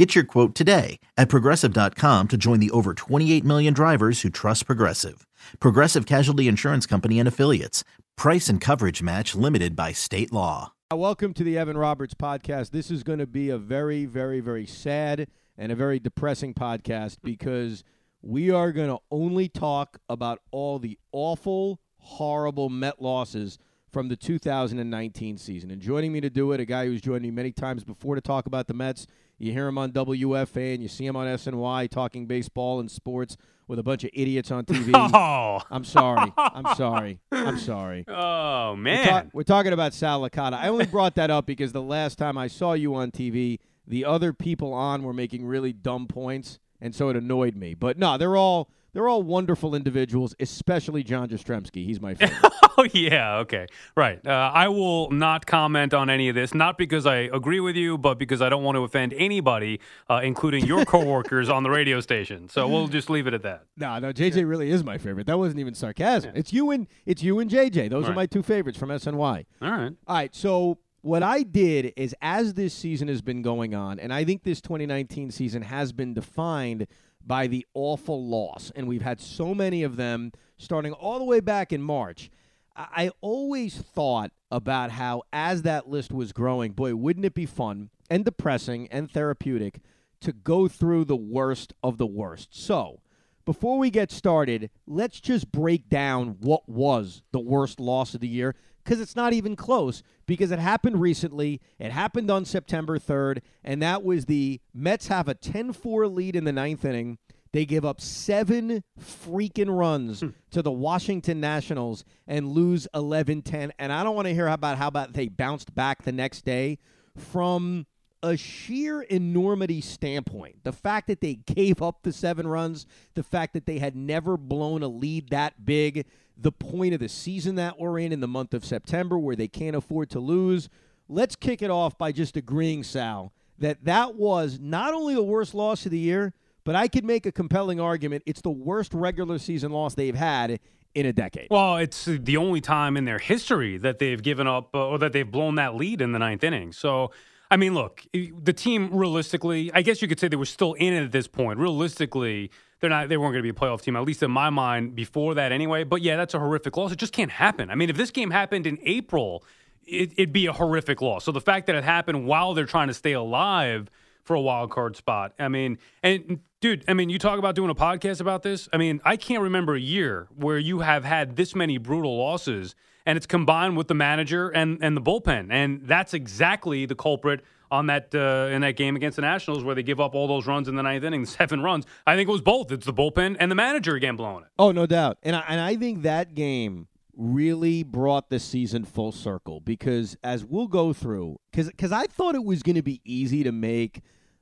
Get your quote today at progressive.com to join the over 28 million drivers who trust Progressive. Progressive Casualty Insurance Company and Affiliates. Price and coverage match limited by state law. Uh, welcome to the Evan Roberts podcast. This is going to be a very, very, very sad and a very depressing podcast because we are going to only talk about all the awful, horrible Met losses from the 2019 season. And joining me to do it, a guy who's joined me many times before to talk about the Mets. You hear him on WFAN and you see him on SNY talking baseball and sports with a bunch of idiots on TV. Oh, I'm sorry. I'm sorry. I'm sorry. oh We're, man. ta- we're talking about Sal Licata. I only brought that up because the last time I saw you on TV, the other people on were making really dumb points, and so it annoyed me. But no, they're all they're all wonderful individuals, especially John Jastremski. He's my favorite. oh yeah. Okay. Right. Uh, I will not comment on any of this, not because I agree with you, but because I don't want to offend anybody, uh, including your coworkers on the radio station. So we'll just leave it at that. no, no, JJ really is my favorite. That wasn't even sarcasm. It's you and it's you and JJ. Those are Right. my two favorites from SNY. All right. All right, so what I did is as this season has been going on, and I think this 2019 season has been defined by the awful loss, and we've had so many of them starting all the way back in March. I always thought about how, as that list was growing, boy, wouldn't it be fun and depressing and therapeutic to go through the worst of the worst? So, before we get started, let's just break down what was the worst loss of the year because it's not even close because it happened recently. It happened on September 3rd, and that was the Mets have a 10 4 lead in the ninth inning. They give up seven freaking runs hmm. to the Washington Nationals and lose 11 10. And I don't want to hear about how about they bounced back the next day from a sheer enormity standpoint, the fact that they gave up the seven runs, the fact that they had never blown a lead that big, the point of the season that we're in in the month of September where they can't afford to lose. Let's kick it off by just agreeing, Sal, that that was not only the worst loss of the year, but I could make a compelling argument it's the worst regular season loss they've had in a decade. Well, it's the only time in their history that they've given up uh, or that they've blown that lead in the ninth inning. So, I mean, look, the team realistically, I guess you could say they were still in it at this point. Realistically, they're not. They weren't going to be a playoff team, at least in my mind, before that anyway. But yeah, that's a horrific loss. It just can't happen. I mean, if this game happened in April, it, it'd be a horrific loss. So the fact that it happened while they're trying to stay alive for a wild card spot. I mean, and dude, I mean, you talk about doing a podcast about this. I mean, I can't remember a year where you have had this many brutal losses, and it's combined with the manager and and the bullpen, and that's exactly the culprit on that uh, in that game against the Nationals where they give up all those runs in the ninth inning, seven runs. I think it was both. It's the bullpen and the manager again blowing it. Oh, no doubt. And I, and I think that game really brought the season full circle because as we'll go through, because I thought it was going to be easy to make,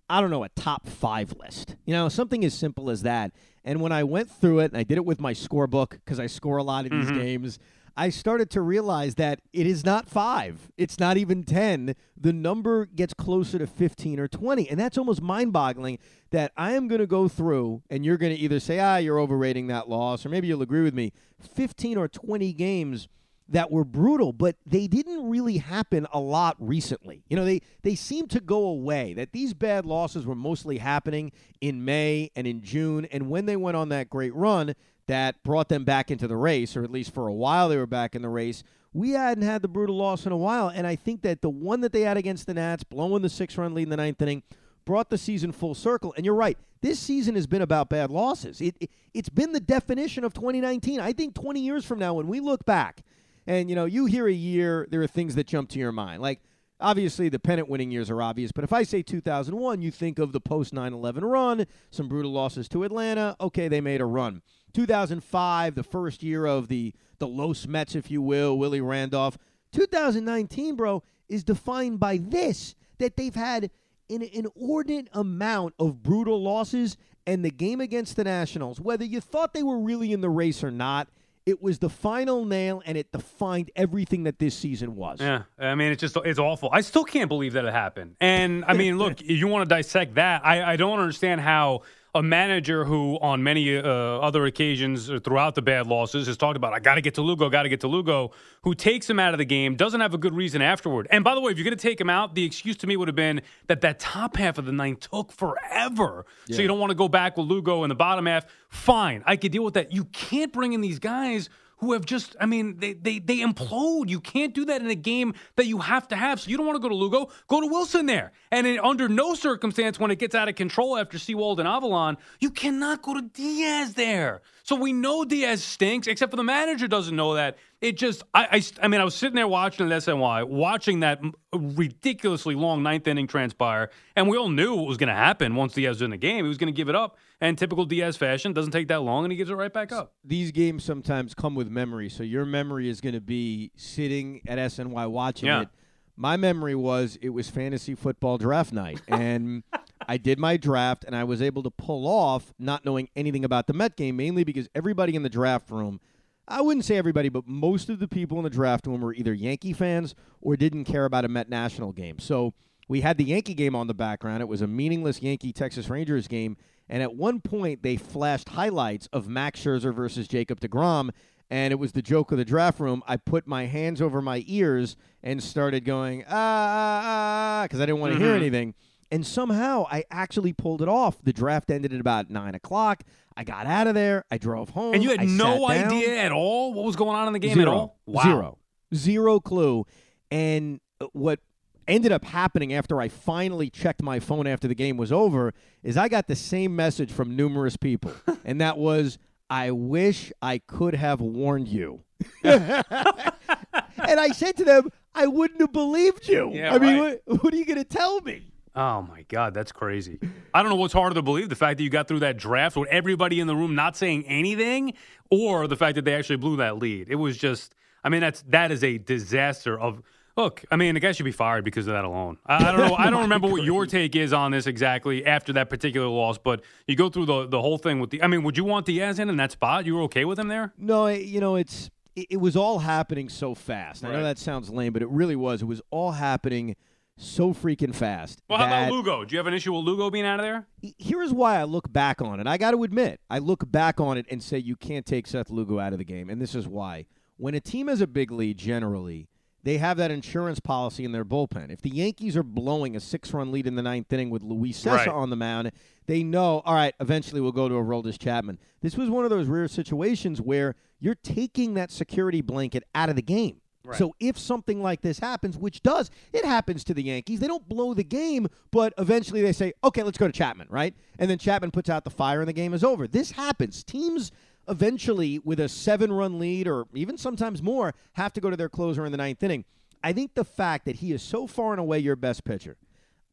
I don't know, a top five list. You know, something as simple as that. And when I went through it, and I did it with my scorebook because I score a lot of these games. I started to realize that it is not five. It's not even 10. The number gets closer to 15 or 20. And that's almost mind boggling that I am going to go through and you're going to either say, ah, you're overrating that loss, or maybe you'll agree with me. 15 or 20 games that were brutal, but they didn't really happen a lot recently. You know, they they seem to go away. That these bad losses were mostly happening in May and in June, and when they went on that great run that brought them back into the race, or at least for a while they were back in the race. We hadn't had the brutal loss in a while, and I think that the one that they had against the Nats, blowing the six-run lead in the ninth inning, brought the season full circle. And you're right, this season has been about bad losses. It, it it's been the definition of 2019. I think 20 years from now, when we look back, and you know, you hear a year, there are things that jump to your mind, like. Obviously, the pennant winning years are obvious, but if I say 2001, you think of the post 9 11 run, some brutal losses to Atlanta. Okay, they made a run. 2005, the first year of the, the Los Mets, if you will, Willie Randolph. 2019, bro, is defined by this that they've had an inordinate amount of brutal losses, and the game against the Nationals, whether you thought they were really in the race or not, It was the final nail, and it defined everything that this season was. Yeah, I mean, it's just it's awful. I still can't believe that it happened. And I mean, look, you want to dissect that? I, I don't understand how a manager who, on many uh, other occasions throughout the bad losses, has talked about, I got to get to Lugo, got to get to Lugo, who takes him out of the game, doesn't have a good reason afterward. And by the way, if you're going to take him out, the excuse to me would have been that that top half of the ninth took forever. Yeah. So you don't want to go back with Lugo in the bottom half. Fine, I could deal with that. You can't bring in these guys who have just, I mean, they, they, they implode. You can't do that in a game that you have to have. So you don't want to go to Lugo, go to Wilson there. And in, under no circumstance, when it gets out of control after Sewald and Avilan, you cannot go to Diaz there. So we know Diaz stinks, except for the manager doesn't know that. It just, I, I, I mean, I was sitting there watching at SNY, watching that ridiculously long ninth inning transpire, and we all knew what was going to happen once Diaz was in the game. He was going to give it up, and typical Diaz fashion, doesn't take that long, and he gives it right back up. These games sometimes come with memory, so your memory is going to be sitting at SNY watching yeah. it. My memory was it was fantasy football draft night, and I did my draft and I was able to pull off not knowing anything about the Met game, mainly because everybody in the draft room, I wouldn't say everybody, but most of the people in the draft room were either Yankee fans or didn't care about a Met National game. So we had the Yankee game on the background. It was a meaningless Yankee Texas Rangers game. And at one point, they flashed highlights of Max Scherzer versus Jacob DeGrom. And it was the joke of the draft room. I put my hands over my ears and started going, ah, ah, ah, because I didn't want to mm-hmm. hear anything. And somehow I actually pulled it off. The draft ended at about nine o'clock. I got out of there. I drove home. And you had I no idea at all what was going on in the game Zero. at all? Wow. Zero. Zero clue. And uh, what ended up happening after I finally checked my phone after the game was over is I got the same message from numerous people. and that was, I wish I could have warned you. and I said to them, I wouldn't have believed you. Yeah, I mean, right. what, what are you going to tell me? Oh my God, that's crazy. I don't know what's harder to believe the fact that you got through that draft with everybody in the room not saying anything, or the fact that they actually blew that lead. It was just, I mean, that's that is a disaster of. Look, I mean, the guy should be fired because of that alone. I, I don't know. I don't remember what your take is on this exactly after that particular loss, but you go through the the whole thing with the. I mean, would you want Diaz in in that spot? You were okay with him there? No, you know, it's it, it was all happening so fast. I know that sounds lame, but it really was. It was all happening so freaking fast. Well, how about Lugo? Do you have an issue with Lugo being out of there? Here's why I look back on it. I got to admit, I look back on it and say you can't take Seth Lugo out of the game, and this is why. When a team has a big lead, generally, they have that insurance policy in their bullpen. If the Yankees are blowing a six-run lead in the ninth inning with Luis Cessa right. on the mound, they know, all right, eventually we'll go to a Aroldis Chapman. This was one of those rare situations where you're taking that security blanket out of the game. Right. So if something like this happens, which does, it happens to the Yankees. They don't blow the game, but eventually they say, okay, let's go to Chapman, right? And then Chapman puts out the fire and the game is over. This happens. Teams eventually, with a seven run lead or even sometimes more, have to go to their closer in the ninth inning. I think the fact that he is so far and away your best pitcher,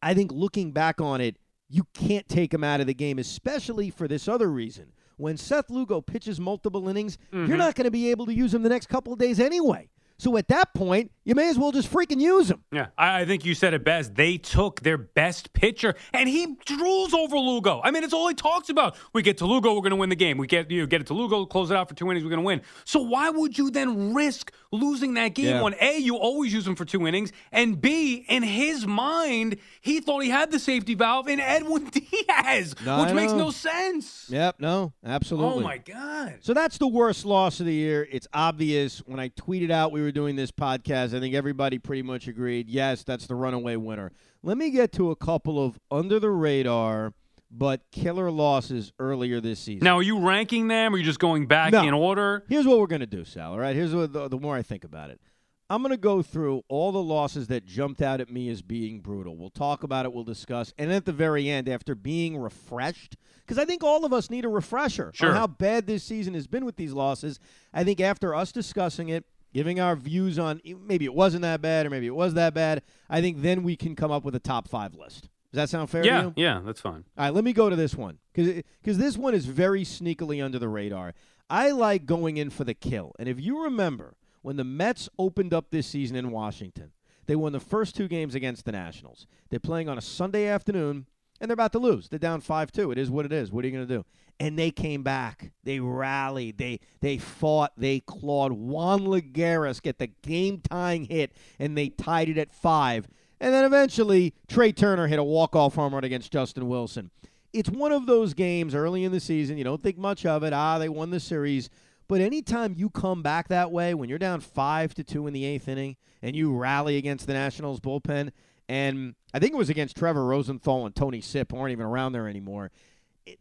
I think looking back on it, you can't take him out of the game, especially for this other reason. When Seth Lugo pitches multiple innings, mm-hmm. you're not going to be able to use him the next couple of days anyway. So at that point, you may as well just freaking use him. Yeah, I think you said it best. They took their best pitcher, and he drools over Lugo. I mean, it's all he talks about. We get to Lugo, we're going to win the game. We get you know, get it to Lugo, close it out for two innings, we're going to win. So why would you then risk losing that game yeah. when A, you always use him for two innings, and B, in his mind, he thought he had the safety valve in Edwin Diaz, no, which makes no sense. Yep, no, absolutely. Oh my God. So that's the worst loss of the year. It's obvious. When I tweeted out we were doing this podcast, I think everybody pretty much agreed. Yes, that's the runaway winner. Let me get to a couple of under the radar but killer losses earlier this season. Now, are you ranking them? Or are you just going back no. in order? Here's what we're going to do, Sal. All right. Here's what the, the more I think about it. I'm going to go through all the losses that jumped out at me as being brutal. We'll talk about it, we'll discuss. And at the very end, after being refreshed, because I think all of us need a refresher sure. on how bad this season has been with these losses. I think after us discussing it, giving our views on maybe it wasn't that bad or maybe it was that bad, I think then we can come up with a top five list. Does that sound fair to you? yeah, Yeah, that's fine. All right, let me go to this one because this one is very sneakily under the radar. I like going in for the kill. And if you remember, when the Mets opened up this season in Washington, they won the first two games against the Nationals. They're playing on a Sunday afternoon, and they're about to lose. They're down five two. It is what it is. What are you going to do? And they came back. They rallied. They they fought. They clawed. Juan Lagares get the game tying hit, and they tied it at five. And then eventually, Trea Turner hit a walk off home run against Justin Wilson. It's one of those games early in the season. You don't think much of it. Ah, they won the series. But anytime you come back that way, when you're down five to two in the eighth inning, and you rally against the Nationals bullpen, and I think it was against Trevor Rosenthal and Tony Sipp, aren't even around there anymore.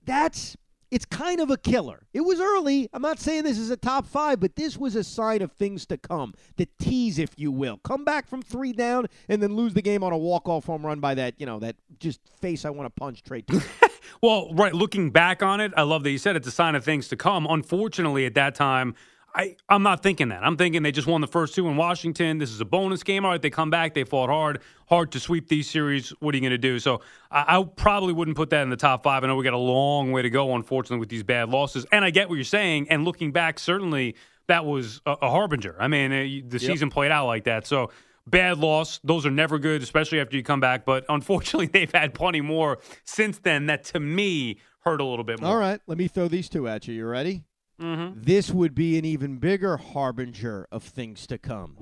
That's it's kind of a killer. It was early. I'm not saying this is a top five, but this was a sign of things to come. The tease, if you will. Come back from three down and then lose the game on a walk-off home run by that, you know, that just face I want to punch Trea. well, right. Looking back on it, I love that you said it's a sign of things to come. Unfortunately, at that time, I, I'm not thinking that. I'm thinking they just won the first two in Washington. This is a bonus game. All right, they come back. They fought hard. Hard to sweep these series. What are you going to do? So I, I, probably wouldn't put that in the top five. I know we got a long way to go, unfortunately, with these bad losses. And I get what you're saying. And looking back, certainly that was a, a harbinger. I mean, uh, the yep. season played out like that. So bad loss. Those are never good, especially after you come back. But unfortunately, they've had plenty more since then that to me hurt a little bit more. All right, let me throw these two at you. You ready? Mm-hmm. This would be an even bigger harbinger of things to come.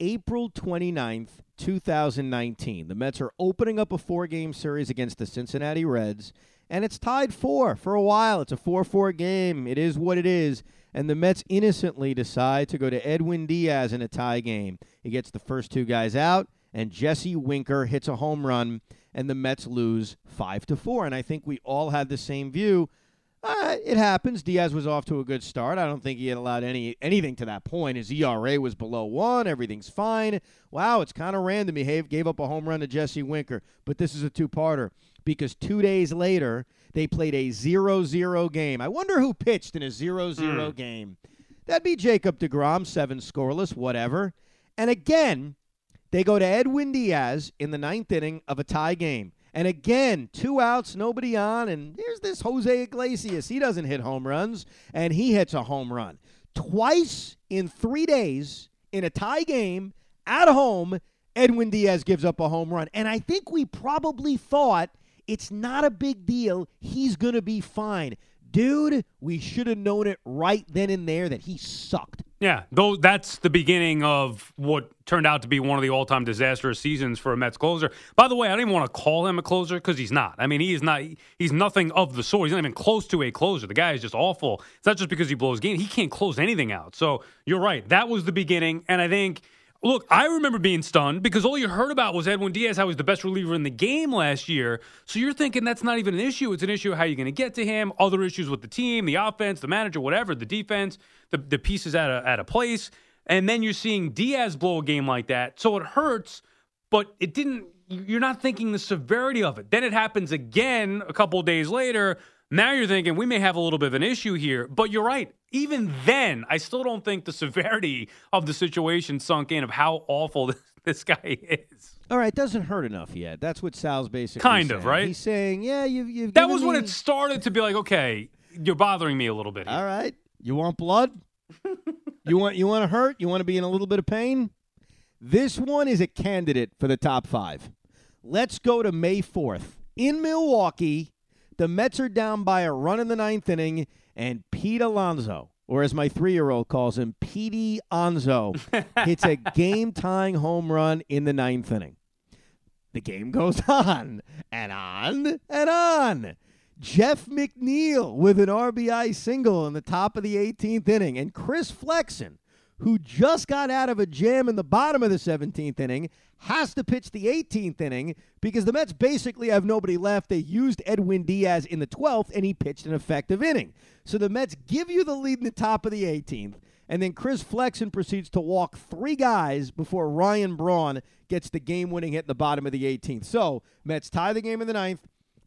April 29th, 2019. The Mets are opening up a four game series against the Cincinnati Reds, and it's tied four for a while. It's a 4 4 game. It is what it is. And the Mets innocently decide to go to Edwin Diaz in a tie game. He gets the first two guys out, and Jesse Winker hits a home run, and the Mets lose 5 to 4. And I think we all had the same view uh, it happens. Diaz was off to a good start. I don't think he had allowed any anything to that point. His ERA was below one. Everything's fine. Wow, it's kind of random. He gave up a home run to Jesse Winker, but this is a two-parter because two days later they played a 0-0 game. I wonder who pitched in a 0-0 mm. game. That'd be Jacob DeGrom, seven scoreless, whatever. And again, they go to Edwin Diaz in the ninth inning of a tie game. And again, two outs, nobody on. And here's this Jose Iglesias. He doesn't hit home runs, and he hits a home run. Twice in three days in a tie game at home, Edwin Diaz gives up a home run. And I think we probably thought it's not a big deal. He's going to be fine. Dude, we should have known it right then and there that he sucked. Yeah, though that's the beginning of what turned out to be one of the all-time disastrous seasons for a Mets closer. By the way, I don't even want to call him a closer because he's not. I mean, he is not. He's nothing of the sort. He's not even close to a closer. The guy is just awful. It's not just because he blows game. He can't close anything out. So you're right. That was the beginning, and I think – Look, I remember being stunned because all you heard about was Edwin Diaz, how he was the best reliever in the game last year. So you're thinking that's not even an issue. It's an issue of how you're going to get to him, other issues with the team, the offense, the manager, whatever, the defense, the, the pieces at a, at a place. And then you're seeing Diaz blow a game like that. So it hurts, but it didn't, you're not thinking the severity of it. Then it happens again a couple days later. Now you're thinking we may have a little bit of an issue here, but you're right. Even then, I still don't think the severity of the situation sunk in of how awful this, guy is. All right, doesn't hurt enough yet. That's what Sal's basically kind saying. of right. He's saying, yeah, you've, you've that was me... when it started to be like, okay, you're bothering me a little bit. Here. All right, you want blood? you want you want to hurt? You want to be in a little bit of pain? This one is a candidate for the top five. Let's go to May fourth in Milwaukee. The Mets are down by a run in the ninth inning, and Pete Alonso, or as my three year old calls him, Petey Onzo, hits a game tying home run in the ninth inning. The game goes on and on and on. Jeff McNeil with an RBI single in the top of the 18th inning, and Chris Flexen who just got out of a jam in the bottom of the 17th inning, has to pitch the 18th inning because the Mets basically have nobody left. They used Edwin Diaz in the 12th, and he pitched an effective inning. So the Mets give you the lead in the top of the 18th, and then Chris Flexen proceeds to walk three guys before Ryan Braun gets the game winning hit in the bottom of the 18th. So Mets tie the game in the ninth,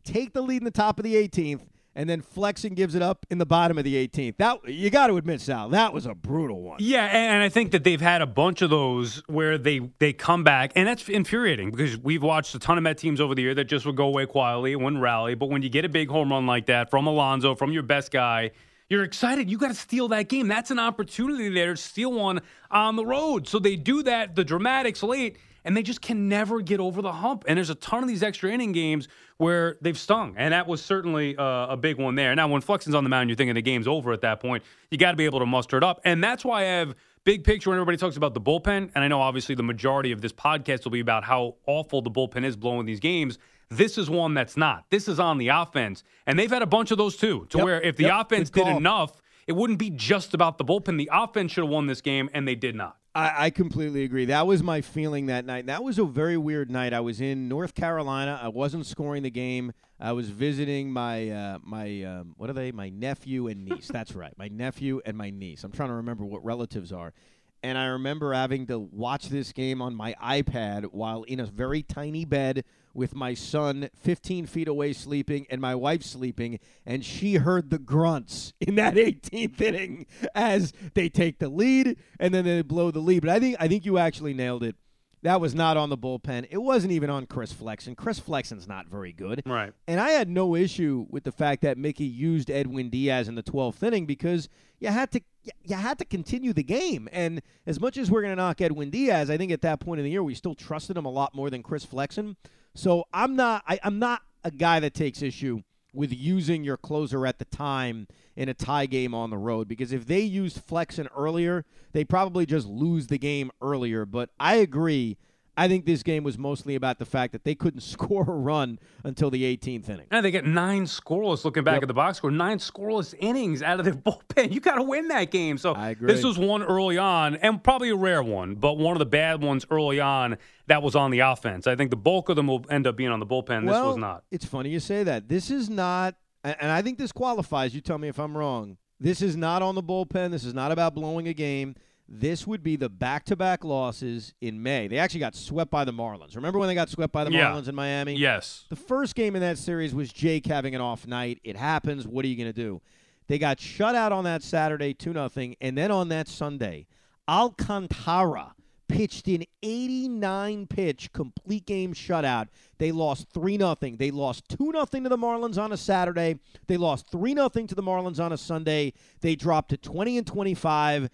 take the lead in the top of the 18th and then Flexen gives it up in the bottom of the 18th. That you got to admit, Sal, that was a brutal one. Yeah, and I think that they've had a bunch of those where they they come back, and that's infuriating because we've watched a ton of Met teams over the year that just would go away quietly and wouldn't rally. But when you get a big home run like that from Alonso, from your best guy. You're excited. You got to steal that game. That's an opportunity there to steal one on the road. So they do that, the dramatics late, and they just can never get over the hump. And there's a ton of these extra inning games where they've stung, and that was certainly uh, a big one there. Now, when Flexen's on the mound, you're thinking the game's over at that point. You got to be able to muster it up, and that's why I have big picture when everybody talks about the bullpen. And I know obviously the majority of this podcast will be about how awful the bullpen is blowing these games. This is one that's not. This is on the offense, and they've had a bunch of those too. To Yep. where if the Yep. offense did enough, it wouldn't be just about the bullpen. The offense should have won this game, and they did not. I, I completely agree. That was my feeling that night. That was a very weird night. I was in North Carolina. I wasn't scoring the game. I was visiting my uh, my um, what are they? My nephew and niece. That's right. My nephew and my niece. I'm trying to remember what relatives are. And I remember having to watch this game on my iPad while in a very tiny bed with my son 15 feet away sleeping and my wife sleeping. And she heard the grunts in that 18th inning as they take the lead and then they blow the lead. But I think I think you actually nailed it. That was not on the bullpen. It wasn't even on Chris Flexen. Chris Flexen's not very good. Right. And I had no issue with the fact that Mickey used Edwin Diaz in the 12th inning because you had to you had to continue the game. And as much as we're going to knock Edwin Diaz, I think at that point in the year we still trusted him a lot more than Chris Flexen. So I'm not I, I'm not a guy that takes issue with using your closer at the time in a tie game on the road because if they used Flexen earlier, they probably just lose the game earlier. But I agree. I think this game was mostly about the fact that they couldn't score a run until the 18th inning. And they get nine scoreless looking back Yep. at the box score, nine scoreless innings out of their bullpen. You got to win that game. So I agree. this was one early on, and probably a rare one, but one of the bad ones early on that was on the offense. I think the bulk of them will end up being on the bullpen. This was not. It's funny you say that. This is not, and I think this qualifies. You tell me if I'm wrong. This is not on the bullpen. This is not about blowing a game. This would be the back-to-back losses in May. They actually got swept by the Marlins. Remember when they got swept by the Yeah. Marlins in Miami? Yes. The first game in that series was Jake having an off night. It happens. What are you going to do? They got shut out on that Saturday, 2 nothing, and then on that Sunday, Alcantara pitched an 89 pitch complete game shutout. They lost 3 nothing. They lost 2 nothing to the Marlins on a Saturday. They lost 3 nothing to the Marlins on a Sunday. They dropped to 20 and 25.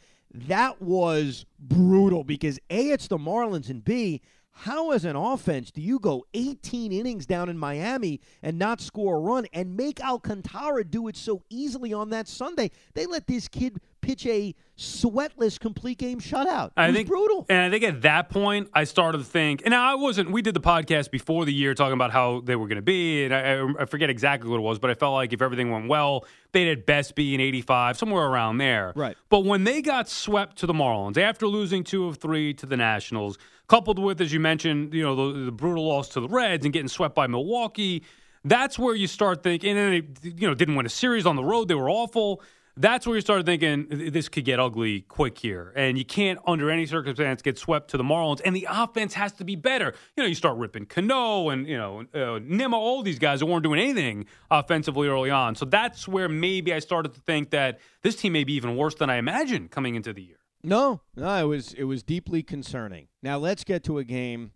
That was brutal because A it's the Marlins and B how, as an offense, do you go 18 innings down in Miami and not score a run and make Alcantara do it so easily on that Sunday? They let this kid pitch a sweatless complete game shutout. It I was think brutal. And I think at that point, I started to think, and I wasn't. We did the podcast before the year talking about how they were going to be, and I, I forget exactly what it was, but I felt like if everything went well, they'd at best be an 85, somewhere around there. Right. But when they got swept to the Marlins after losing two of three to the Nationals, coupled with, as you mentioned, you know, the, the brutal loss to the Reds and getting swept by Milwaukee, that's where you start thinking. And then they, you know, didn't win a series on the road; they were awful. That's where you started thinking this could get ugly quick here, and you can't, under any circumstance, get swept to the Marlins. And the offense has to be better. You know, you start ripping Cano and you know uh, Nimmo, all these guys who weren't doing anything offensively early on. So that's where maybe I started to think that this team may be even worse than I imagined coming into the year. No, no, it was it was deeply concerning. Now let's get to a game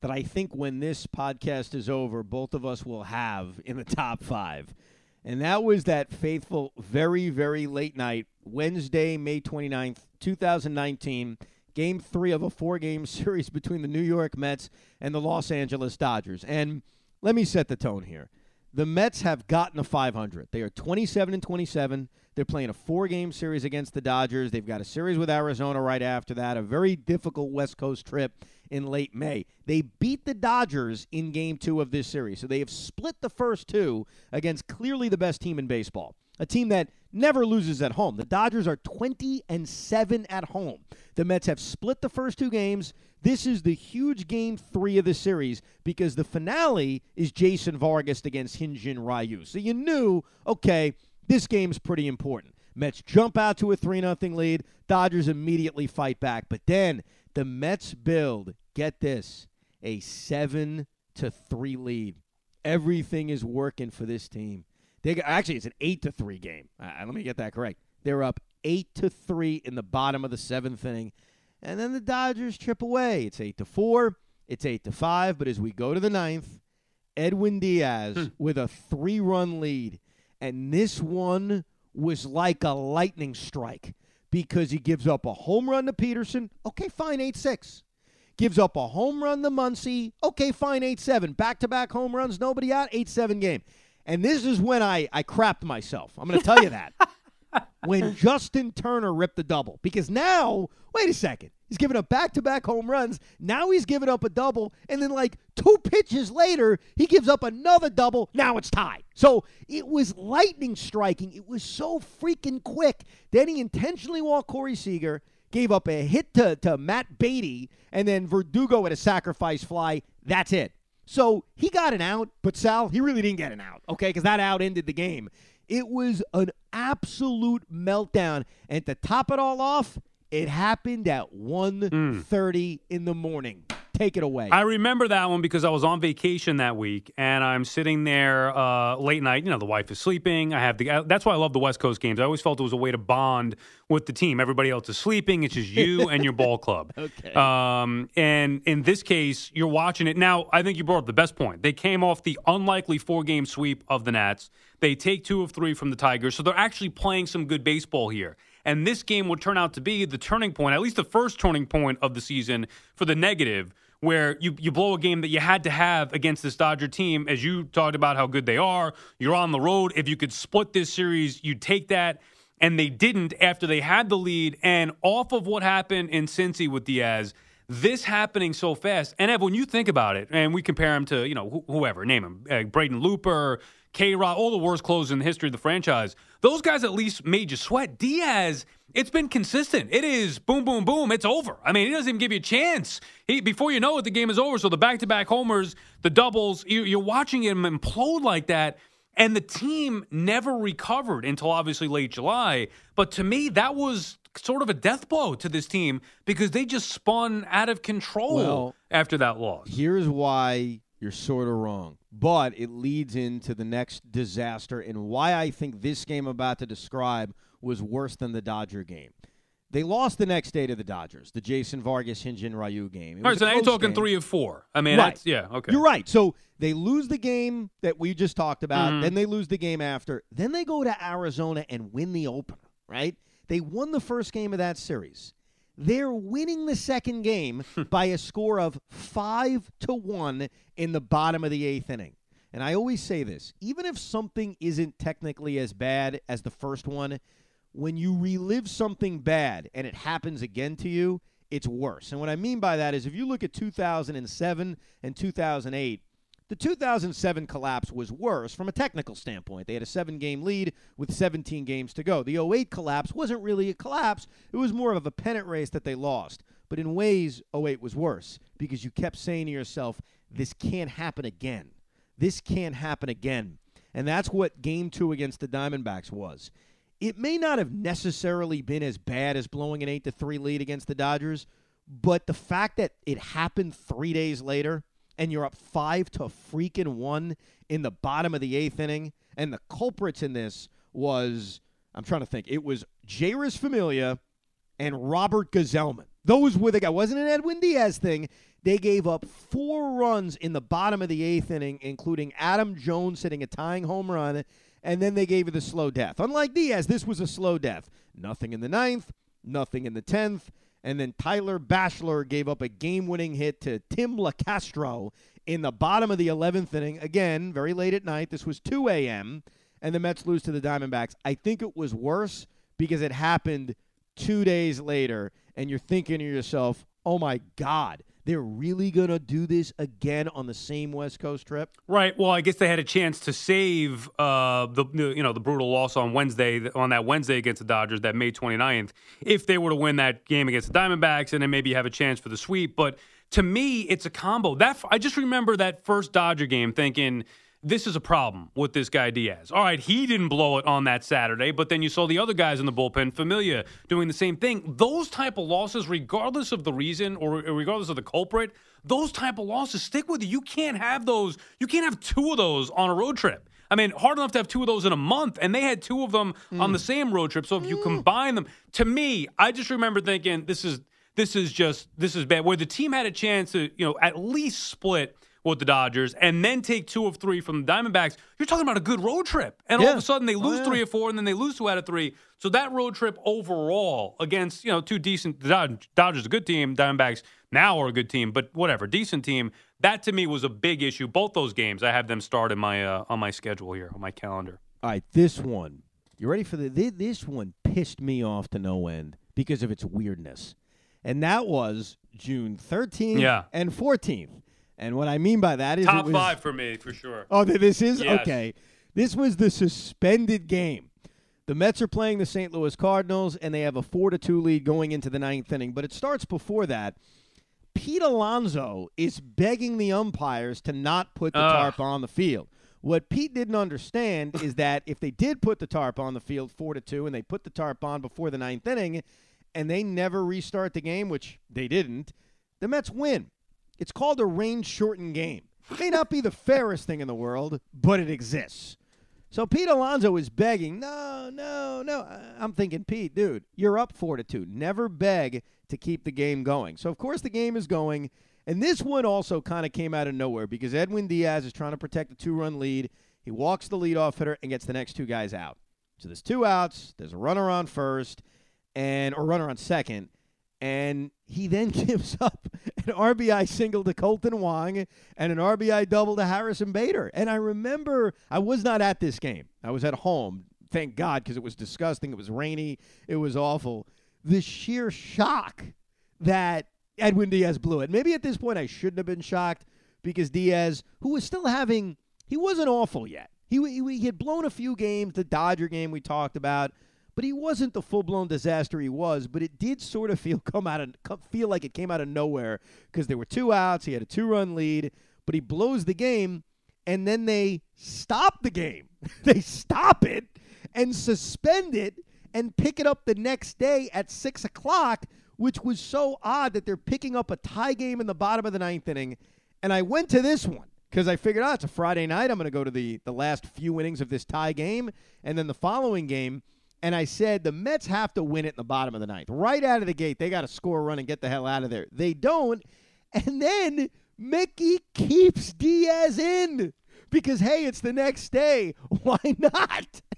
that I think when this podcast is over, both of us will have in the top five. And that was that faithful, very, very late night, Wednesday, May 29th, 2019, game three of a four game series between the New York Mets and the Los Angeles Dodgers. And let me set the tone here. The Mets have gotten a 500. They are 27 and 27. They're playing a four-game series against the Dodgers. They've got a series with Arizona right after that. A very difficult West Coast trip in late May. They beat the Dodgers in game 2 of this series. So they have split the first two against clearly the best team in baseball. A team that never loses at home. The Dodgers are 20 and 7 at home. The Mets have split the first two games. This is the huge game three of the series because the finale is Jason Vargas against Hyunjin Ryu. So you knew, okay, this game's pretty important. Mets jump out to a 3 0 lead. Dodgers immediately fight back. But then the Mets build, get this, a 7 to 3 lead. Everything is working for this team. They actually it's an 8 to 3 game. Uh, let me get that correct. They're up 8 to 3 in the bottom of the 7th inning. And then the Dodgers trip away. It's 8 to 4. It's 8 to 5, but as we go to the ninth, Edwin Diaz with a 3-run lead and this one was like a lightning strike because he gives up a home run to Pederson. Okay, fine, 8 6. gives up a home run to Muncy. Okay, fine, 8 7. Back to back home runs, nobody out, 8 7 game. And this is when I, I crapped myself. I'm going to tell you that. when Justin Turner ripped the double. Because now, wait a second. He's giving up back to back home runs. Now he's giving up a double. And then, like two pitches later, he gives up another double. Now it's tied. So it was lightning striking. It was so freaking quick. Then he intentionally walked Corey Seager, gave up a hit to, to Matt Beaty, and then Verdugo at a sacrifice fly. That's it. So he got an out, but Sal, he really didn't get an out, okay? Because that out ended the game. It was an absolute meltdown. And to top it all off, it happened at 1.30 in the morning. Take it away. I remember that one because I was on vacation that week, and I'm sitting there uh, late night. You know, the wife is sleeping. I have the. uh, That's why I love the West Coast games. I always felt it was a way to bond with the team. Everybody else is sleeping. It's just you and your ball club. Okay. Um, and in this case, you're watching it now. I think you brought up the best point. They came off the unlikely four game sweep of the Nats. They take two of three from the Tigers, so they're actually playing some good baseball here. And this game will turn out to be the turning point, at least the first turning point of the season for the negative, where you, you blow a game that you had to have against this Dodger team. As you talked about how good they are, you're on the road. If you could split this series, you'd take that. And they didn't after they had the lead. And off of what happened in Cincy with Diaz, this happening so fast. And Ev, when you think about it, and we compare him to, you know, wh- whoever, name him, uh, Braden Looper, K Rod, all the worst closes in the history of the franchise. Those guys at least made you sweat. Diaz, it's been consistent. It is boom, boom, boom. It's over. I mean, he doesn't even give you a chance. He, before you know it, the game is over. So the back to back homers, the doubles, you, you're watching him implode like that. And the team never recovered until obviously late July. But to me, that was sort of a death blow to this team because they just spun out of control Well, after that loss. Here's why you're sort of wrong. But it leads into the next disaster and why I think this game I'm about to describe was worse than the Dodger game. They lost the next day to the Dodgers, the Jason Vargas Hyunjin Ryu game. All right, so now you're talking game. three of four. I mean, Right. that's, yeah, okay. You're right. So they lose the game that we just talked about. Mhm. Then they lose the game after. Then they go to Arizona and win the opener, right? They won the first game of that series. They're winning the second game by a score of five to one in the bottom of the eighth inning. And I always say this even if something isn't technically as bad as the first one, when you relive something bad and it happens again to you, it's worse. And what I mean by that is if you look at 2007 and 2008, the 2007 collapse was worse from a technical standpoint. They had a seven game lead with 17 games to go. The 08 collapse wasn't really a collapse, it was more of a pennant race that they lost. But in ways, 08 was worse because you kept saying to yourself, this can't happen again. This can't happen again. And that's what game two against the Diamondbacks was. It may not have necessarily been as bad as blowing an 8 to 3 lead against the Dodgers, but the fact that it happened three days later and you're up 5 to freaking 1 in the bottom of the eighth inning, and the culprits in this was, I'm trying to think, it was Jeurys Familia and Robert Gsellman. Those were the guys. Wasn't an Edwin Diaz thing. They gave up four runs in the bottom of the eighth inning, including Adam Jones hitting a tying home run, and then they gave you the slow death. Unlike Diaz, this was a slow death. Nothing in the ninth, nothing in the tenth, and then Tyler Bashlor gave up a game-winning hit to Tim Locastro in the bottom of the 11th inning. Again, very late at night. This was 2 a.m., and the Mets lose to the Diamondbacks. I think it was worse because it happened two days later, and you're thinking to yourself, oh my God, they're really going to do this again on the same West Coast trip? Right. Well, I guess they had a chance to save uh, the you know the brutal loss on Wednesday on that Wednesday against the Dodgers, that May 29th, if they were to win that game against the Diamondbacks, and then maybe have a chance for the sweep. But to me, it's a combo. That I just remember that first Dodger game, thinking this is a problem with this guy Diaz. All right, he didn't blow it on that Saturday, but then you saw the other guys in the bullpen, Familia, doing the same thing. Those type of losses, regardless of the reason or regardless of the culprit, those type of losses stick with you. You can't have those. You can't have two of those on a road trip. I mean, hard enough to have two of those in a month, and they had two of them on mm. the same road trip. So if you mm. combine them, to me, I just remember thinking this is this is just this is bad. Where the team had a chance to you know at least split with the Dodgers and then take two of three from the Diamondbacks, you're talking about a good road trip. And all of a sudden they Oh, lose yeah. three or four, and then they lose two out of three. So that road trip overall against you know two decent the Dodgers, a good team, Diamondbacks now are a good team, but whatever, decent team. That to me was a big issue. Both those games, I have them start in my uh, on my schedule here on my calendar. All right, this one. You ready for the this one pissed me off to no end because of its weirdness. And that was June 13th Yeah. and 14th. And what I mean by that is Top it was, five for me for sure. Oh, this is Yes. okay. This was the suspended game. The Mets are playing the St. Louis Cardinals, and they have a four to two lead going into the ninth inning. But it starts before that. Pete Alonso is begging the umpires to not put the Ugh. tarp on the field. What Pete didn't understand is that if they did put the tarp on the field four to two, and they put the tarp on before the ninth inning, and they never restart the game, which they didn't, the Mets win. It's called a range shortened game. May not be the fairest thing in the world, but it exists. So Pete Alonso is begging, no, no, no. I'm thinking, Pete, dude, you're up four to two. Never beg to keep the game going. So of course the game is going, and this one also kind of came out of nowhere because Edwin Diaz is trying to protect the two-run lead. He walks the leadoff hitter and gets the next two guys out. So there's two outs. There's a runner on first, and or runner on second, and he then gives up an RBI single to Kolten Wong and an RBI double to Harrison Bader. And I remember I was not at this game. I was at home. Thank God, because it was disgusting. It was rainy. It was awful. The sheer shock that Edwin Diaz blew it. Maybe at this point I shouldn't have been shocked because Diaz, who was still having, he wasn't awful yet. He, he, he had blown a few games, the Dodger game we talked about, but he wasn't the full blown disaster he was. But it did sort of feel come out of feel like it came out of nowhere because there were two outs. He had a two run lead, but he blows the game, and then they stop the game. they stop it and suspend it and pick it up the next day at six o'clock, which was so odd that they're picking up a tie game in the bottom of the ninth inning. And I went to this one because I figured, oh, it's a Friday night. I'm going to go to the, the last few innings of this tie game and then the following game. And I said, the Mets have to win it in the bottom of the ninth. Right out of the gate, they got to score a run and get the hell out of there. They don't. And then Mickey keeps Diaz in because, hey, it's the next day. Why not?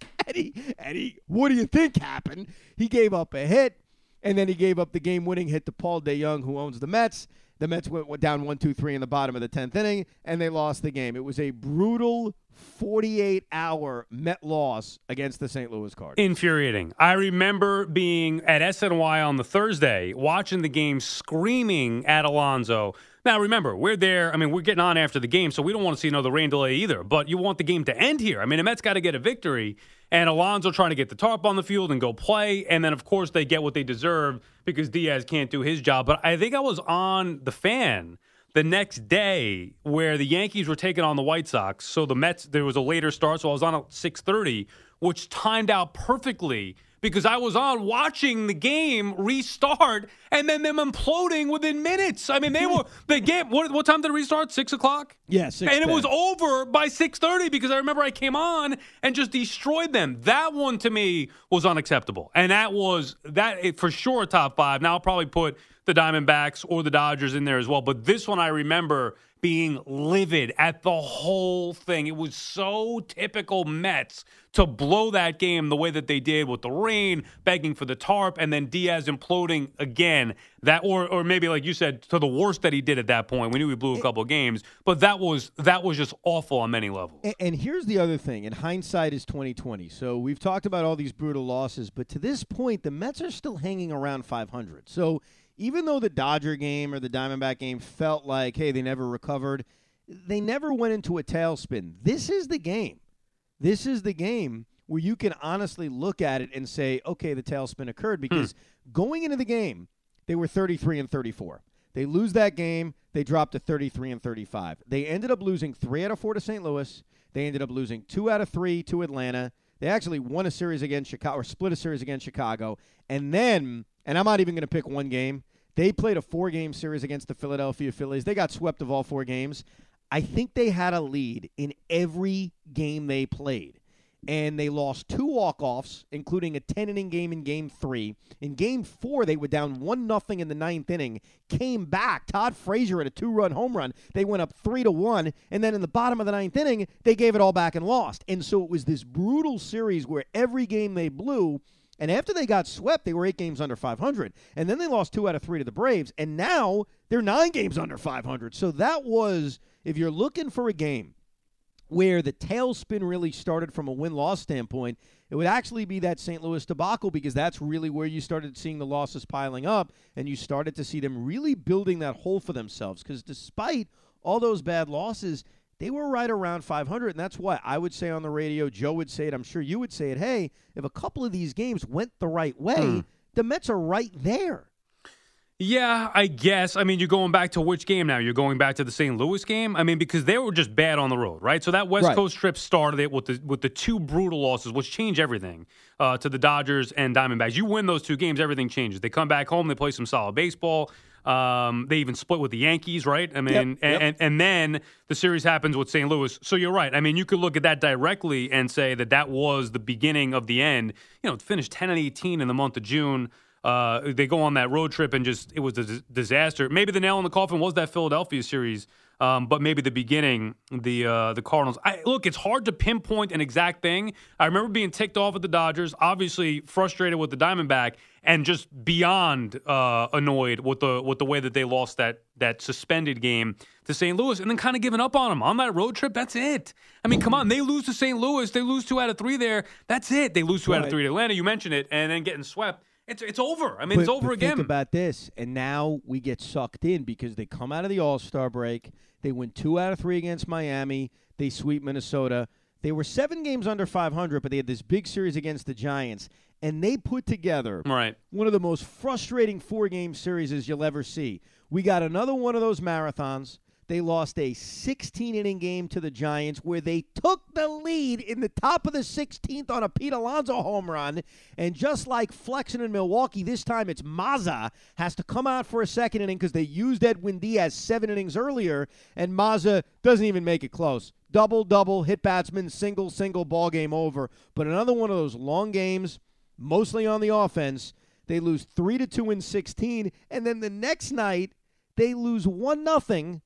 And he, what do you think happened? He gave up a hit, and then he gave up the game winning hit to Paul DeJong, who owns the Mets. The Mets went, down one, two, three in the bottom of the 10th inning, and they lost the game. It was a brutal 48 hour Met loss against the St. Louis Cardinals. Infuriating. I remember being at SNY on the Thursday, watching the game, screaming at Alonso. Now, remember, we're there. I mean, we're getting on after the game, so we don't want to see another rain delay either. But you want the game to end here. I mean, the Mets got to get a victory, and Alonso trying to get the tarp on the field and go play. And then, of course, they get what they deserve because Diaz can't do his job. But I think I was on the fan the next day where the Yankees were taking on the White Sox. So the Mets, there was a later start, so I was on at 6:30, which timed out perfectly because I was on watching the game restart and then them imploding within minutes. I mean, they mm-hmm. were the game. What, what time did it restart? Six o'clock. Yeah, and it was over by 6:30 because I remember I came on and just destroyed them. That one to me was unacceptable, and that was that for sure top five. Now I'll probably put the Diamondbacks or the Dodgers in there as well, but this one I remember being livid at the whole thing. It was so typical Mets to blow that game the way that they did with the rain, begging for the tarp, and then Diaz imploding again. That or or maybe like you said, to the worst that he did at that point. We knew he blew a eh. couple of games, but that was that was just awful on many levels. And, and here's the other thing, and hindsight is 2020. So we've talked about all these brutal losses, but to this point, the Mets are still hanging around 500. So even though the Dodger game or the Diamondback game felt like, hey, they never recovered, they never went into a tailspin. This is the game. This is the game where you can honestly look at it and say, okay, the tailspin occurred hmm. because going into the game, they were 33 and 34. They lose that game, they drop to 33 and 35. They ended up losing 3 out of 4 to St. Louis. They ended up losing 2 out of 3 to Atlanta. They actually won a series against Chicago or split a series against Chicago. And then, and I'm not even going to pick one game. They played a four-game series against the Philadelphia Phillies. They got swept of all four games. I think they had a lead in every game they played. And they lost two walk-offs, including a 10-inning game in Game 3. In Game 4, they were down 1 nothing in the ninth inning, came back. Todd Frazier had a two-run home run. They went up 3 to 1, and then in the bottom of the ninth inning, they gave it all back and lost. And so it was this brutal series where every game they blew, And after they got swept, they were eight games under 500. And then they lost two out of three to the Braves. And now they're nine games under 500. So that was, if you're looking for a game where the tailspin really started from a win loss standpoint, it would actually be that St. Louis debacle because that's really where you started seeing the losses piling up and you started to see them really building that hole for themselves. Because despite all those bad losses, they were right around 500. And that's why I would say on the radio, Joe would say it, I'm sure you would say it, hey, if a couple of these games went the right way, mm. the Mets are right there. Yeah, I guess. I mean, you're going back to which game now? You're going back to the St. Louis game. I mean, because they were just bad on the road, right? So that West right. Coast trip started it with the with the two brutal losses, which changed everything uh, to the Dodgers and Diamondbacks. You win those two games, everything changes. They come back home, they play some solid baseball. Um, they even split with the Yankees, right? I mean, yep, yep. And, and then the series happens with St. Louis. So you're right. I mean, you could look at that directly and say that that was the beginning of the end. You know, finished 10 and 18 in the month of June. Uh, they go on that road trip and just it was a disaster. Maybe the nail in the coffin was that Philadelphia series, um, but maybe the beginning, the uh, the Cardinals. I, look, it's hard to pinpoint an exact thing. I remember being ticked off at the Dodgers, obviously frustrated with the Diamondback, and just beyond uh, annoyed with the with the way that they lost that that suspended game to St. Louis, and then kind of giving up on them on that road trip. That's it. I mean, come on, they lose to St. Louis, they lose two out of three there. That's it. They lose two right. out of three to Atlanta. You mentioned it, and then getting swept. It's it's over. I mean, but, it's over again. Think about this, and now we get sucked in because they come out of the All Star break. They win two out of three against Miami. They sweep Minnesota. They were seven games under 500, but they had this big series against the Giants, and they put together right. one of the most frustrating four game series you'll ever see. We got another one of those marathons. They lost a 16 inning game to the Giants where they took the lead in the top of the 16th on a Pete Alonso home run. And just like Flexen in Milwaukee, this time it's Mazza has to come out for a second inning because they used Edwin Diaz seven innings earlier, and Mazza doesn't even make it close. Double, double, hit batsman, single, single, ball game over. But another one of those long games, mostly on the offense. They lose three to two in 16, and then the next night they lose one nothing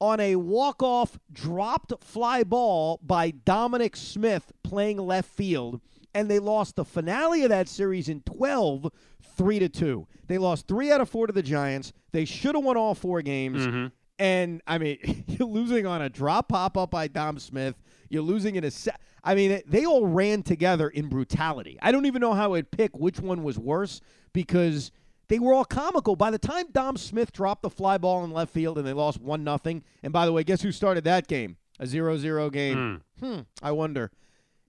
on a walk-off dropped fly ball by Dominic Smith playing left field and they lost the finale of that series in 12 3 to 2. They lost 3 out of 4 to the Giants. They should have won all four games. Mm-hmm. And I mean, you're losing on a drop pop up by Dom Smith. You're losing in a set. I mean, they all ran together in brutality. I don't even know how I'd pick which one was worse because they were all comical. By the time Dom Smith dropped the fly ball in left field and they lost 1 nothing, and by the way, guess who started that game? A 0 0 game. Mm. Hmm, I wonder.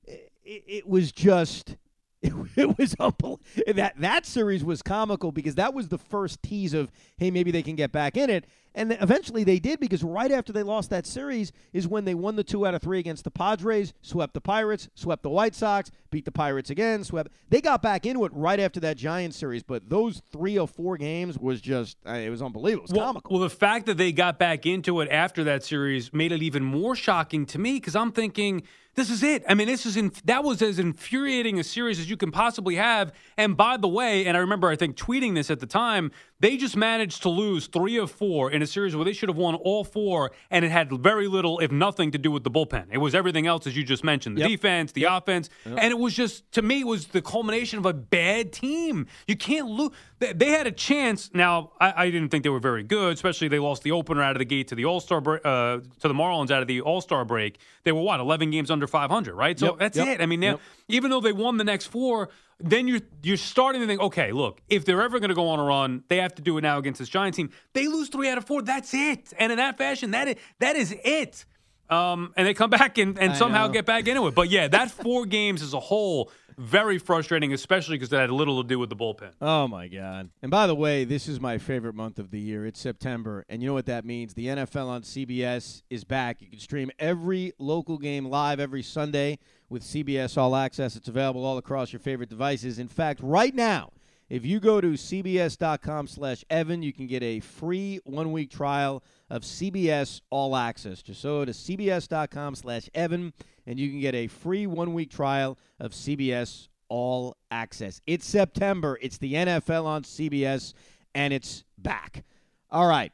It, it was just. It, it was unbelievable. That that series was comical because that was the first tease of hey maybe they can get back in it, and eventually they did because right after they lost that series is when they won the two out of three against the Padres, swept the Pirates, swept the White Sox, beat the Pirates again, swept. They got back into it right after that Giants series, but those three or four games was just it was unbelievable. It was well, comical. Well, the fact that they got back into it after that series made it even more shocking to me because I'm thinking this is it. I mean, this is in, that was as infuriating a series as you can possibly have. And by the way, and I remember I think tweeting this at the time, they just managed to lose three of four in a series where they should have won all four, and it had very little, if nothing, to do with the bullpen. It was everything else, as you just mentioned the yep. defense, the yep. offense. Yep. And it was just, to me, it was the culmination of a bad team. You can't lose. They, had a chance. Now, I, I, didn't think they were very good, especially they lost the opener out of the gate to the All Star uh, to the Marlins out of the All Star break. They were, what, 11 games under 500, right? So that's it. I mean, now, even though they won the next four, then you're you're starting to think, okay, look, if they're ever going to go on a run, they have to do it now against this Giants team. They lose three out of four. That's it. And in that fashion, that is that is it. Um, and they come back and, and somehow get back into it. But yeah, that four games as a whole, very frustrating, especially because that had little to do with the bullpen. Oh my god! And by the way, this is my favorite month of the year. It's September, and you know what that means? The NFL on CBS is back. You can stream every local game live every Sunday with CBS All Access. It's available all across your favorite devices. In fact, right now, if you go to cbs.com slash Evan, you can get a free one-week trial of CBS All Access. Just go to cbs.com slash Evan, and you can get a free one-week trial of CBS All Access. It's September. It's the NFL on CBS, and it's back. All right.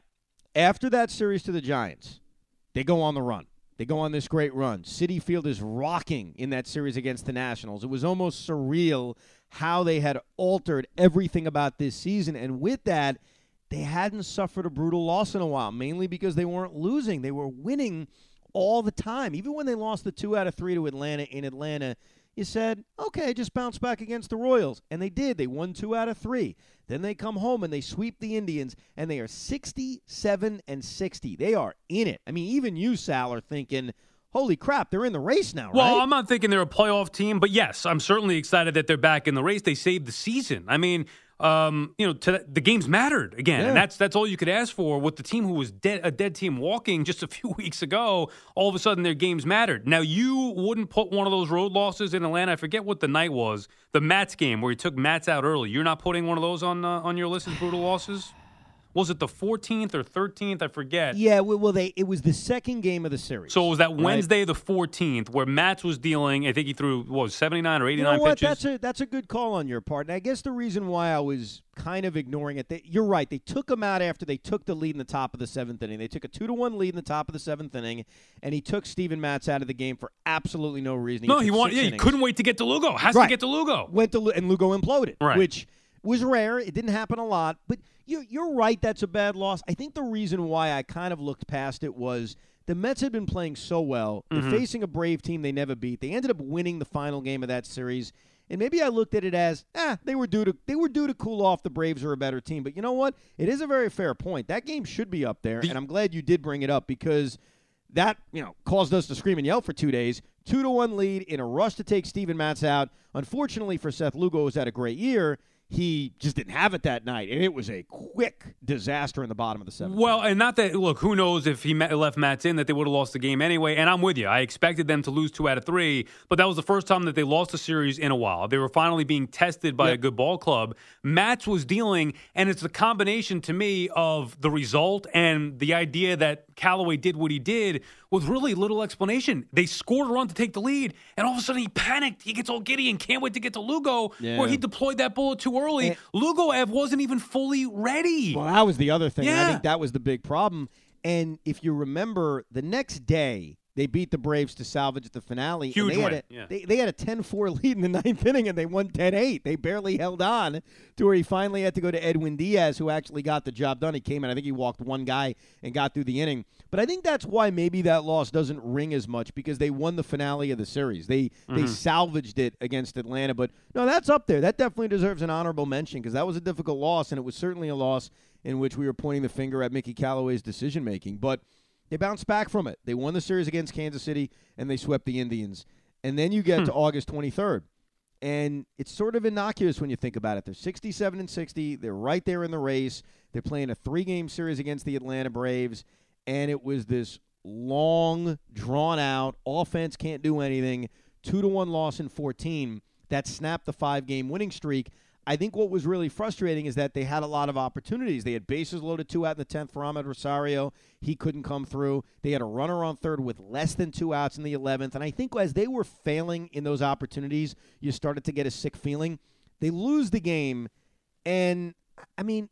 After that series to the Giants, they go on the run. They go on this great run. Citi Field is rocking in that series against the Nationals. It was almost surreal how they had altered everything about this season. And with that, they hadn't suffered a brutal loss in a while, mainly because they weren't losing. They were winning all the time. Even when they lost the two out of three to Atlanta in Atlanta, you said, okay, just bounce back against the Royals. And they did. They won two out of three. Then they come home and they sweep the Indians, and they are 67 and 60. They are in it. I mean, even you, Sal, are thinking, holy crap, they're in the race now, well. I'm not thinking they're a playoff team, but yes, I'm certainly excited that they're back in the race. They saved the season. I mean, um, you know, to, the games mattered again, Yeah. and that's that's all you could ask for with the team who was dead, a dead team walking just a few weeks ago. All of a sudden, their games mattered. Now, you wouldn't put one of those road losses in Atlanta. I forget what the night was, the Matz game where he took Matz out early. You're not putting one of those on uh, on your list of brutal losses. Was it the 14th or 13th? I forget. yeah, well, they it was the second game of the series. So it was that right? Wednesday, the 14th, where Matz was dealing. I think he threw what was 79 or 89 You know what? pitches. That's a that's a good call on your part. And I guess the reason why I was kind of ignoring it, they, you're right. They took him out after they took the lead in the top of the seventh inning. They took a two to one lead in the top of the seventh inning, and he took Steven Matz out of the game for absolutely no reason. no, he wanted. Yeah, he couldn't wait to get to Lugo. Has Right. to get to Lugo. Went to and Lugo imploded, Right. which was rare. It didn't happen a lot, but you're you're right. That's a bad loss. I think the reason why I kind of looked past it was. The Mets had been playing so well. They're Mm-hmm. facing a Brave team they never beat. They ended up winning the final game of that series. And maybe I looked at it as, ah, they were due to they were due to cool off. The Braves are a better team. But you know what? It is a very fair point. That game should be up there, The- and I'm glad you did bring it up because that you know caused us to scream and yell for two days. Two to one lead in a rush to take Steven Matz out. Unfortunately for Seth Lugo, who's had a great year. He just didn't have it that night, and it was a quick disaster in the bottom of the seventh. Well, and not that. Look, who knows if he left Matz in that they would have lost the game anyway. And I'm with you. I expected them to lose two out of three, but that was the first time that they lost a series in a while. They were finally being tested by Yep. a good ball club. Matz was dealing, and it's the combination to me of the result and the idea that Callaway did what he did with really little explanation. They scored a run to take the lead, and all of a sudden he panicked. He gets all giddy and can't wait to get to Lugo, Yeah. where he deployed that bullet too early. Lugoev wasn't even fully ready. Well, that was the other thing. and I think that was the big problem. And if you remember, the next day they beat the Braves to salvage the finale. Huge and they win, Had a, yeah. they, they had a 10-4 lead in the ninth inning, and they won 10-8. They barely held on to where he finally had to go to Edwin Diaz, who actually got the job done. He came in. I think he walked one guy and got through the inning. But I think that's why maybe that loss doesn't ring as much because they won the finale of the series. They Mm-hmm. they salvaged it against Atlanta. But no, that's up there. That definitely deserves an honorable mention because that was a difficult loss, and it was certainly a loss in which we were pointing the finger at Mickey Callaway's decision making. But they bounced back from it. They won the series against Kansas City, and they swept the Indians. And then you get hmm. to August 23rd. And it's sort of innocuous when you think about it. They're 67 and 60. They're right there in the race. They're playing a three game series against the Atlanta Braves. And it was this long, drawn out, offense can't do anything, two to one loss in 14 that snapped the five game winning streak. I think what was really frustrating is that they had a lot of opportunities. They had bases loaded two out in the 10th for Amed Rosario. He couldn't come through. They had a runner on third with less than two outs in the 11th. And I think as they were failing in those opportunities, you started to get a sick feeling. They lose the game. And, I mean,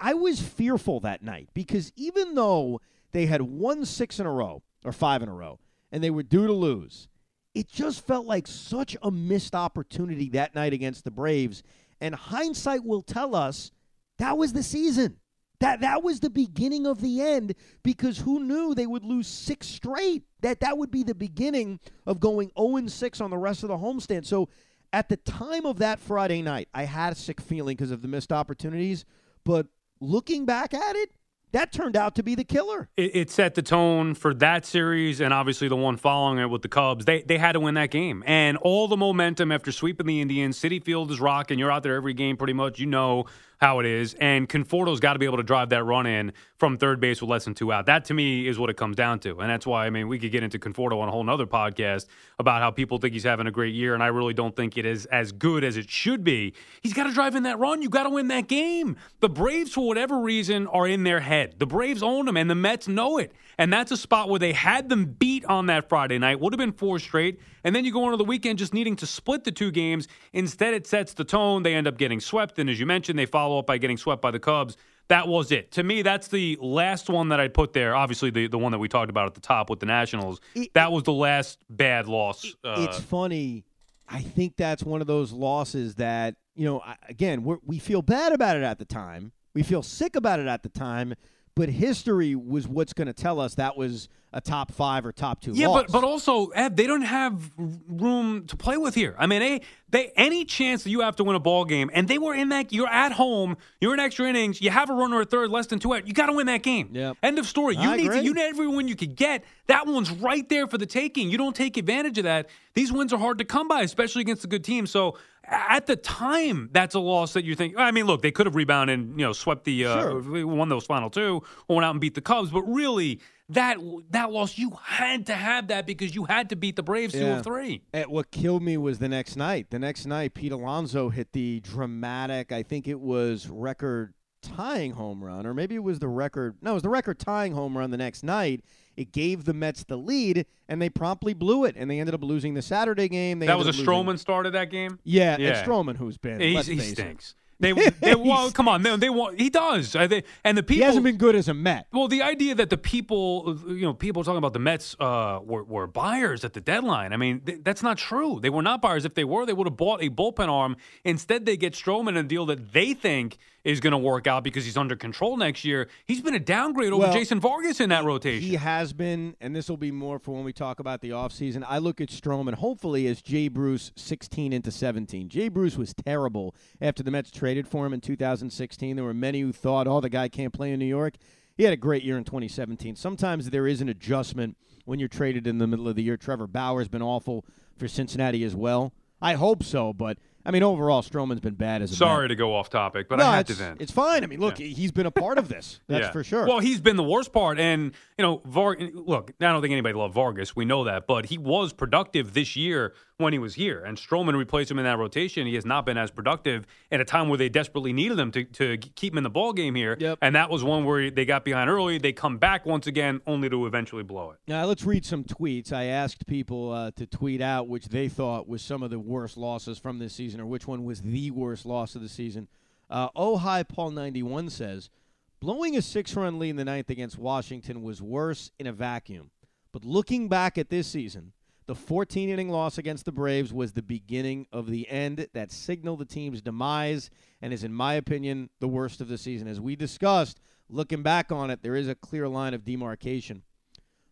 I was fearful that night because even though they had won six in a row or five in a row and they were due to lose, it just felt like such a missed opportunity that night against the Braves. And hindsight will tell us that was the season. That that was the beginning of the end because who knew they would lose six straight? That that would be the beginning of going 0 6 on the rest of the homestand. So at the time of that Friday night, I had a sick feeling because of the missed opportunities. But looking back at it, that turned out to be the killer. it, it set the tone for that series and obviously the one following it with the Cubs. They they had to win that game. And all the momentum after sweeping the Indians, Citi Field is rocking. You're out there every game pretty much. You know how it is. And Conforto's got to be able to drive that run in from third base with less than two out. That to me is what it comes down to. And that's why, I mean, we could get into Conforto on a whole nother podcast about how people think he's having a great year. And I really don't think it is as good as it should be. He's got to drive in that run. You got to win that game. The Braves, for whatever reason, are in their head. The Braves own them, and the Mets know it. And that's a spot where they had them beat on that Friday night. Would have been four straight. And then you go into the weekend just needing to split the two games. Instead, it sets the tone. They end up getting swept. And as you mentioned, they follow up by getting swept by the Cubs. that was it. To me, that's the last one that I put there. Obviously, the, the one that we talked about at the top with the Nationals. It- that was the last bad loss. Uh, it's funny. I think that's one of those losses that you know. Again, we're, we feel bad about it at the time. We feel sick about it at the time. But history was what's going to tell us that was a top five or top two. Yeah, loss. but but also Ed, they don't have room to play with here. I mean, they they any chance that you have to win a ball game, and they were in that. You're at home. You're in extra innings. You have a runner at third, less than two out. You got to win that game. Yep. End of story. You I need to, you need every win you could get. That one's right there for the taking. You don't take advantage of that. These wins are hard to come by, especially against a good team. So at the time, that's a loss that you think. I mean, look, they could have rebounded, and, you know, swept the uh, Sure. won those final two, or went out and beat the Cubs. But really, that that loss, you had to have that because you had to beat the Braves two Yeah. of three. Eh, what killed me was the next night. The next night, Pete Alonso hit the dramatic. I think it was record tying home run, or maybe it was the record. No, it was the record tying home run the next night. It gave the Mets the lead, and they promptly blew it, and they ended up losing the Saturday game. They That was a losing- Stroman started that game. Yeah, Yeah. and Stroman, who's been he stinks. They, they well, come on, they, they want. He does. They, and the people. He hasn't been good as a Met. Well, the idea that the people, you know, people talking about the Mets uh, were, were buyers at the deadline. I mean, th- that's not true. They were not buyers. If they were, they would have bought a bullpen arm. Instead, they get Stroman a deal that they think is going to work out because he's under control next year. He's been a downgrade over Well, Jason Vargas in that rotation. He has been, and this will be more for when we talk about the offseason. I look at Stroman hopefully as Jay Bruce 16 into 17. Jay Bruce was terrible after the Mets traded for him in 2016. There were many who thought, oh, the guy can't play in New York. He had a great year in 2017. Sometimes there is an adjustment when you're traded in the middle of the year. Trevor Bauer's been awful for Cincinnati as well. I hope so, but I mean, overall, Stroman's been bad as a Sorry Met. to go off topic, but no, I had to it's, vent. it's fine. I mean, look, he's been a part of this. That's Yeah. for sure. Well, he's been the worst part, and you know, Var- look, I don't think anybody loved Vargas. We know that, but he was productive this year when he was here, and Stroman replaced him in that rotation. He has not been as productive at a time where they desperately needed him to, to keep him in the ball game here. Yep. And that was one where they got behind early. They come back once again, only to eventually blow it. Now let's read some tweets. I asked people uh, to tweet out which they thought was some of the worst losses from this season, or which one was the worst loss of the season. Uh, oh hi, Paul ninety one says, blowing a six run lead in the ninth against Washington was worse in a vacuum. But looking back at this season, the 14 inning loss against the Braves was the beginning of the end that signaled the team's demise and is, in my opinion, the worst of the season. As we discussed, looking back on it, there is a clear line of demarcation.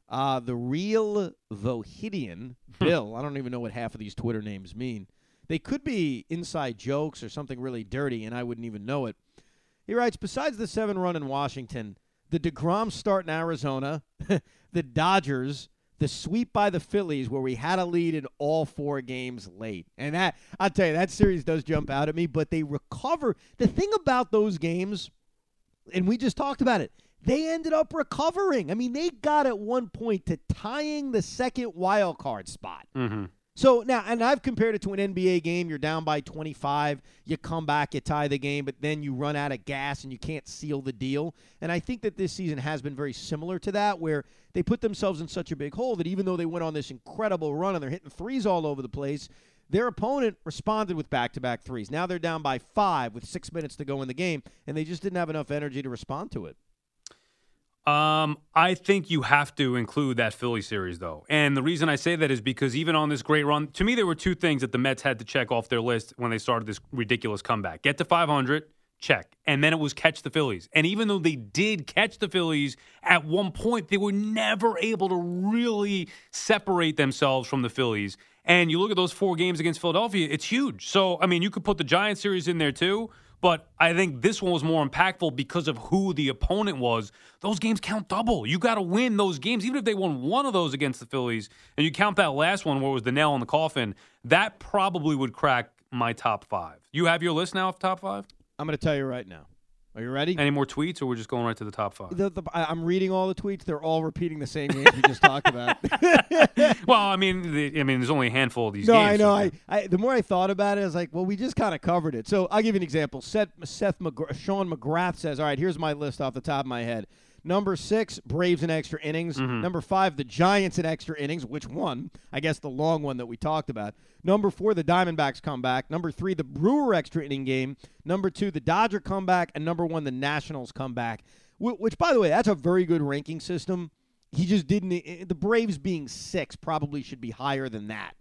Uh, the real Vohidian, Bill, I don't even know what half of these Twitter names mean. They could be inside jokes or something really dirty, and I wouldn't even know it. He writes Besides the seven run in Washington, the DeGrom start in Arizona, the Dodgers, the sweep by the Phillies, where we had a lead in all four games late. And that, I'll tell you, that series does jump out at me, but they recover. The thing about those games, and we just talked about it. They ended up recovering. I mean, they got at one point to tying the second wild card spot. Mm-hmm. So now, and I've compared it to an NBA game. You're down by 25, you come back, you tie the game, but then you run out of gas and you can't seal the deal. And I think that this season has been very similar to that, where they put themselves in such a big hole that even though they went on this incredible run and they're hitting threes all over the place, their opponent responded with back to back threes. Now they're down by five with six minutes to go in the game, and they just didn't have enough energy to respond to it. Um, I think you have to include that Philly series, though. And the reason I say that is because even on this great run, to me, there were two things that the Mets had to check off their list when they started this ridiculous comeback get to 500, check. And then it was catch the Phillies. And even though they did catch the Phillies, at one point, they were never able to really separate themselves from the Phillies. And you look at those four games against Philadelphia, it's huge. So, I mean, you could put the Giants series in there too. But I think this one was more impactful because of who the opponent was. Those games count double. You got to win those games, even if they won one of those against the Phillies, and you count that last one where it was the nail in the coffin. That probably would crack my top five. You have your list now of top five. I'm going to tell you right now. Are you ready? Any more tweets, or we're just going right to the top five? The, the, I- I'm reading all the tweets. They're all repeating the same names we just talked about. well, I mean, the, I mean, there's only a handful of these no, games. I know. I, I the more I thought about it, I was like, well, we just kind of covered it. So I'll give you an example. Seth, Seth Sean McGrath says, "All right, here's my list off the top of my head: Number six, Braves in extra innings. Mm-hmm. Number five, the Giants in extra innings, which one? I guess the long one that we talked about. Number four, the Diamondbacks comeback. Number three, the Brewer extra inning game. Number two, the Dodger comeback. And number one, the Nationals comeback. Wh- Which, by the way, that's a very good ranking system. He just didn't. i- The Braves being six probably should be higher than that.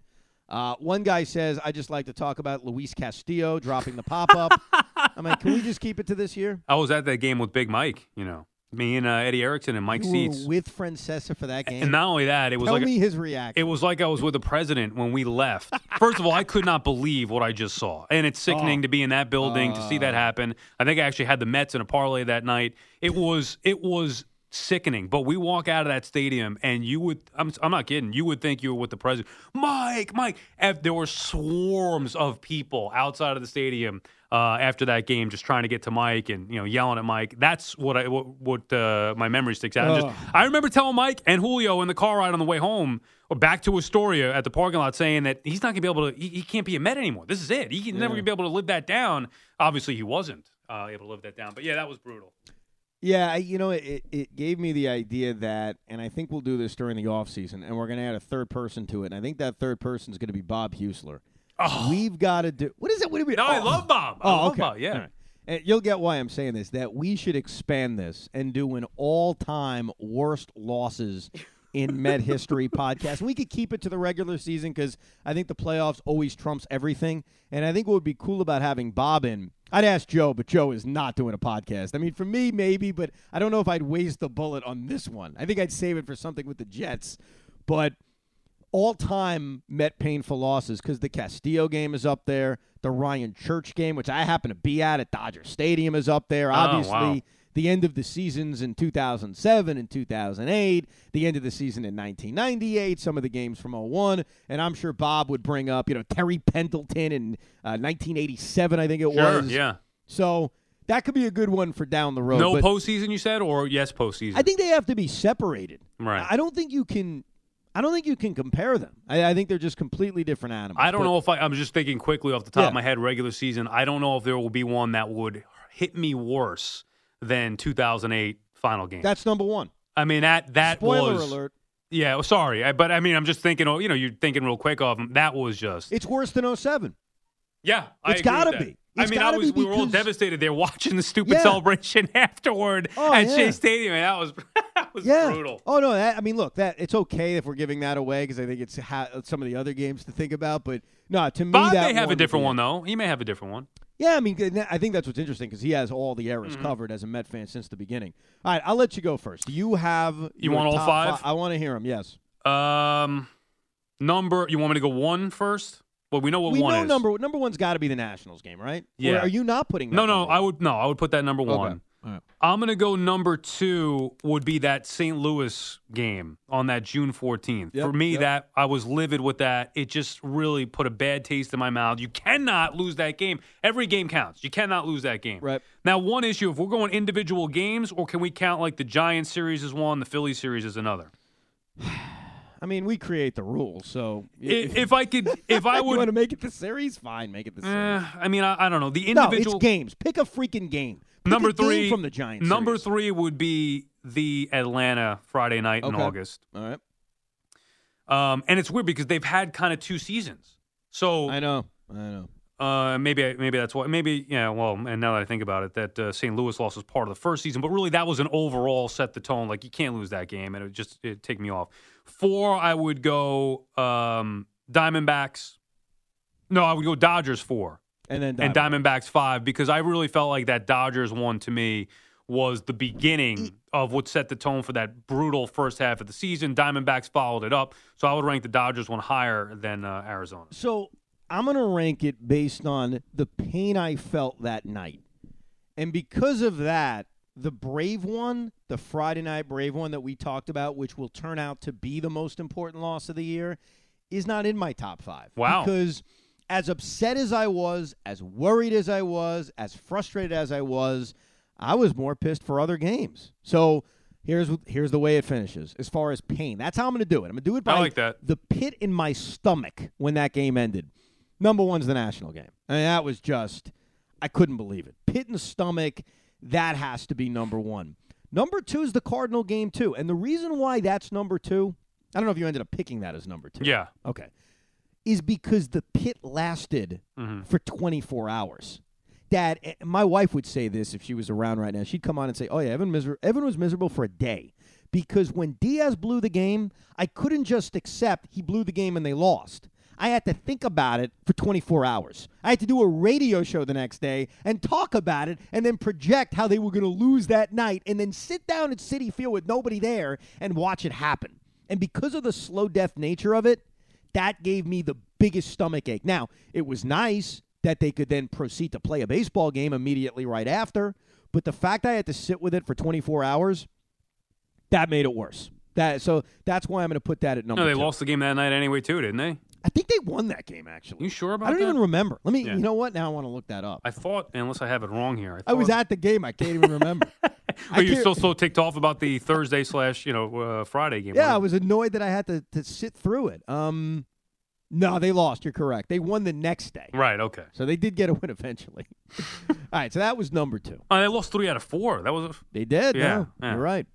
Uh, one guy says, I just like to talk about Luis Castillo dropping the pop up. I'm like, can we just keep it to this year? I was at that game with Big Mike. You know, me and uh, Eddie Erickson and Mike You Seats. with Francesa for that game. And not only that, it was Tell like me his reaction. it was like I was with the president when we left. First of all, I could not believe what I just saw, and it's sickening Oh. to be in that building to see that happen. I think I actually had the Mets in a parlay that night. It was it was sickening. But we walk out of that stadium, and you would I'm I'm not kidding. You would think you were with the president, Mike, Mike. There were swarms of people outside of the stadium. Uh, after that game, just trying to get to Mike and you know yelling at Mike. That's what I what, what uh, my memory sticks out. Just, I remember telling Mike and Julio in the car ride on the way home or back to Astoria at the parking lot saying that he's not going to be able to, he, he can't be a Met anymore. This is it. He can never be able to live that down. Obviously, he wasn't uh, able to live that down. But yeah, that was brutal. Yeah, you know, it, it gave me the idea that, and I think we'll do this during the offseason, and we're going to add a third person to it. And I think that third person is going to be Bob Heussler. Oh. We've got to do. What is it? What do we? No, I oh. love Bob. I Oh, love okay. Bob. Yeah. Right. And you'll get why I'm saying this. That we should expand this and do an all-time worst losses in Met history podcast. We could keep it to the regular season because I think the playoffs always trumps everything. And I think what would be cool about having Bob in. I'd ask Joe, but Joe is not doing a podcast. I mean, for me, maybe, but I don't know if I'd waste the bullet on this one. I think I'd save it for something with the Jets. But all time Met painful losses because the Castillo game is up there. The Ryan Church game, which I happen to be at at Dodger Stadium, is up there. Obviously, wow. the end of the seasons in 2007 and 2008, the end of the season in 1998, some of the games from 01. And I'm sure Bob would bring up, you know, Terry Pendleton in uh, 1987, I think it Sure. was. Yeah. So that could be a good one for down the road. No postseason, you said, or yes, postseason? I think they have to be separated. Right. I don't think you can. I don't think you can compare them. I, I think they're just completely different animals. I don't But- know if I, I'm just thinking quickly off the top Yeah. of my head, regular season. I don't know if there will be one that would hit me worse than 2008 final game. That's number one. I mean, that, that Spoiler was. alert. Yeah, well, sorry, I, but I mean, I'm just thinking. Oh, you know, you're thinking real quick of them. That was just. It's worse than 07. yeah, I it's agree with gotta be. I mean, I was. be We were all devastated there watching the stupid Yeah. celebration afterward Oh, at yeah. Shea Stadium, and that was that was Yeah. brutal. Oh no. That, I mean, look. That it's okay if we're giving that away because I think it's ha- some of the other games to think about. But no, to me, Bob that may have a different one though. He may have a different one. Yeah, I mean, I think that's what's interesting because he has all the errors Mm-hmm. covered as a Met fan since the beginning. All right, I'll let you go first. Do you have? You want all top five? I want to hear them. Yes. Um, number. You want me to go one first? Well, we know what we one know is. number number one's got to be the Nationals game, right? Or Yeah. are you not putting? That no, no, number I would no, I would put that number Okay. one. Right. I'm gonna go number two. Would be that St. Louis game on that June 14th. Yep, For me, yep. that I was livid with that. It just really put a bad taste in my mouth. You cannot lose that game. Every game counts. You cannot lose that game. Right. Now, one issue: if we're going individual games, or can we count like the Giants series as one, the Philly series as another? I mean, we create the rules, so If, if I could, if I you would, want to make it the series, fine, make it the series. eh, I mean, I, I don't know. The no, individual it's games. Pick a freaking game. Pick number a game three from the Giants. Number series. three would be the Atlanta Friday night in August. All right. Um, and it's weird because they've had kind of two seasons. So I know. I know. uh, maybe maybe that's why. Maybe yeah. Well, and now that I think about it, that uh, St. Louis loss was part of the first season, but really that was an overall set the tone. Like you can't lose that game, and it just it take me off. Four, I would go um, Diamondbacks. No, I would go Dodgers four And then and Diamondbacks five because I really felt like that Dodgers one to me was the beginning of what set the tone for that brutal first half of the season. Diamondbacks followed it up, so I would rank the Dodgers one higher than uh, Arizona. So I'm going to rank it based on the pain I felt that night. And because of that, the Brave one, the Friday night Brave one that we talked about, which will turn out to be the most important loss of the year, is not in my top five. Wow. Because as upset as I was, as worried as I was, as frustrated as I was, I was more pissed for other games. So here's here's the way it finishes as far as pain. That's how I'm going to do it. I'm going to do it by like the pit in my stomach when that game ended. Number one's the national game. I mean, that was just, I couldn't believe it. Pit in the stomach, that has to be number one. Number two is the Cardinal game too, and the reason why that's number two, I don't know if you ended up picking that as number two. Yeah. Okay. Is because the pit lasted Mm-hmm. for 24 hours. Dad, eh, my wife would say this if she was around right now. She'd come on and say, "Oh yeah, Evan, miser- Evan was miserable for a day because when Diaz blew the game, I couldn't just accept he blew the game and they lost. I had to think about it for 24 hours. I had to do a radio show the next day and talk about it and then project how they were going to lose that night and then sit down at Citi Field with nobody there and watch it happen. And because of the slow death nature of it, that gave me the biggest stomach ache. Now, it was nice that they could then proceed to play a baseball game immediately right after, but the fact I had to sit with it for 24 hours, that made it worse. That so that's why I'm going to put that at number No, they two. lost the game that night anyway, too, didn't they? I think they won that game actually. You sure about I don't that? even remember. Let me. Yeah. You know what? Now I want to look that up. I thought, unless I have it wrong here. I, I was at the game. I can't even remember. Are you still so ticked off about the Thursday slash you know uh, Friday game? Yeah, I was annoyed that I had to, to sit through it. Um, no, they lost. You're correct. They won the next day, right. Okay. so they did get a win eventually. All right, so that was number two. Oh, they lost three out of four. That was a, They did. Yeah, no, yeah. You're right.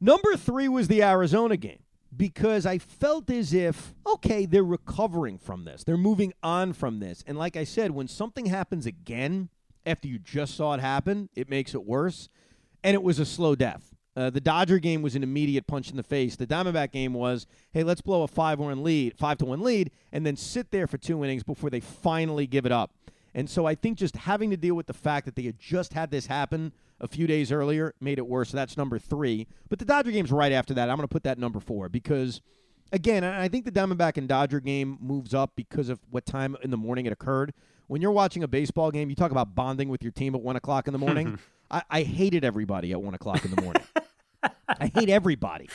Number three was the Arizona game because I felt as if, okay, they're recovering from this. They're moving on from this. And like I said, when something happens again after you just saw it happen, it makes it worse. And it was a slow death. Uh, the Dodger game was an immediate punch in the face. The Diamondback game was, hey, let's blow a five one lead, five to one lead, and then sit there for two innings before they finally give it up. And so I think just having to deal with the fact that they had just had this happen a few days earlier made it worse. So that's number three. But the Dodger game's right after that. I'm going to put that number four because, again, I think the Diamondback and Dodger game moves up because of what time in the morning it occurred. When you're watching a baseball game, you talk about bonding with your team at one o'clock in the morning. I, I hated everybody at one o'clock in the morning. I hate everybody.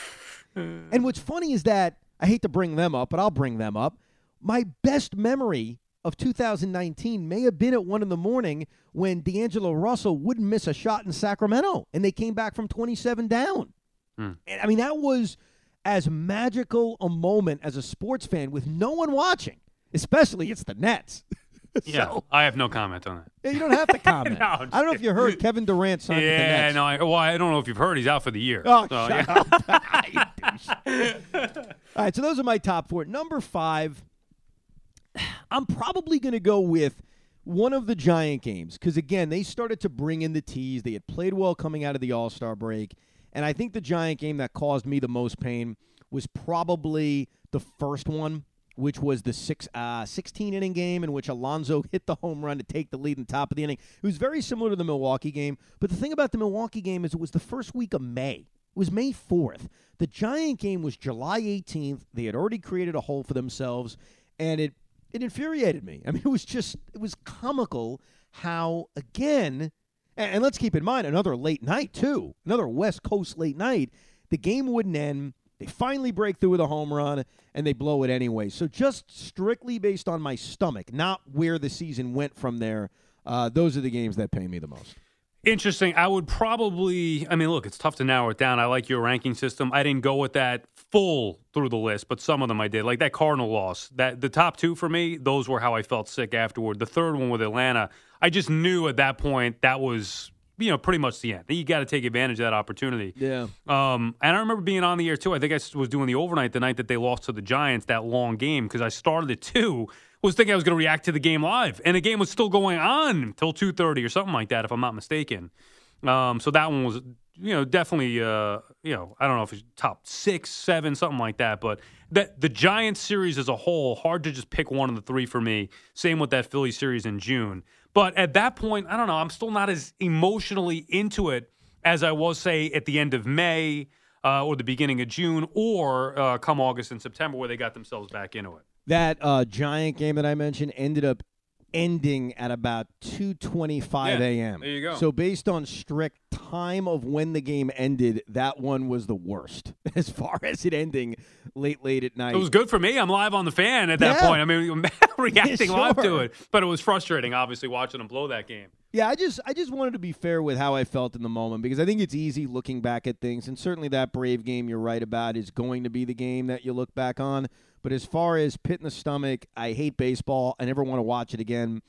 And what's funny is that I hate to bring them up, but I'll bring them up. My best memory of 2019 may have been at one in the morning when D'Angelo Russell wouldn't miss a shot in Sacramento, and they came back from 27 down. Hmm. And I mean, that was as magical a moment as a sports fan with no one watching, especially it's the Nets. yeah. So- I have no comment on that. You don't have to comment. No, I'm don't know if you heard Kevin Durant signed with the Yeah, no. I, well, I don't know if you've heard. He's out for the year. Oh, So, shut yeah. up. All right, so those are my top four. Number five, I'm probably going to go with one of the Giant games because, again, they started to bring in the tease. They had played well coming out of the All Star break. And I think the Giant game that caused me the most pain was probably the first one, which was the six, uh, 16 inning game in which Alonso hit the home run to take the lead in the top of the inning. It was very similar to the Milwaukee game. But the thing about the Milwaukee game is it was the first week of May. It was May 4th. The Giant game was July 18th. They had already created a hole for themselves, and it it infuriated me. I mean, it was just it was comical how again, and, and let's keep in mind another late night too, another West Coast late night. The game wouldn't end. They finally break through with a home run and they blow it anyway. So just strictly based on my stomach, not where the season went from there. Uh, those are the games that pay me the most. Interesting. I would probably. I mean, look, it's tough to narrow it down. I like your ranking system. I didn't go with that full through the list, but some of them I did. Like that Cardinal loss. That the top two for me, those were how I felt sick afterward. The third one with Atlanta, I just knew at that point that was you know pretty much the end. You got to take advantage of that opportunity. Yeah. Um, and I remember being on the air too. I think I was doing the overnight the night that they lost to the Giants that long game because I started at two. Was thinking I was going to react to the game live, and the game was still going on until two thirty or something like that, if I'm not mistaken. Um, so that one was, you know, definitely, uh, you know, I don't know if it's top six, seven, something like that. But that the Giants series as a whole, hard to just pick one of the three for me. Same with that Philly series in June. But at that point, I don't know. I'm still not as emotionally into it as I was, say, at the end of May uh, or the beginning of June, or uh, come August and September, where they got themselves back into it. That uh, giant game that I mentioned ended up ending at about 2:25 Yeah, a.m. there you go. So based on strict time of when the game ended, that one was the worst as far as it ending late late at night. It was good for me. I'm live on the fan at that Yeah. point. I mean, reacting Yeah, live to it, but it was frustrating, obviously, watching them blow that game. Yeah, I just I just wanted to be fair with how I felt in the moment because I think it's easy looking back at things, and certainly that Brave game you're right about is going to be the game that you look back on. But as far as pit in the stomach, I hate baseball. I never want to watch it again.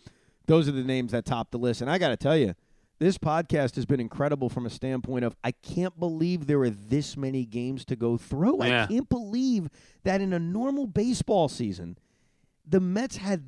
Those are the names that top the list, and I got to tell you, this podcast has been incredible from a standpoint of I can't believe there are this many games to go through. Yeah. I can't believe that in a normal baseball season, the Mets had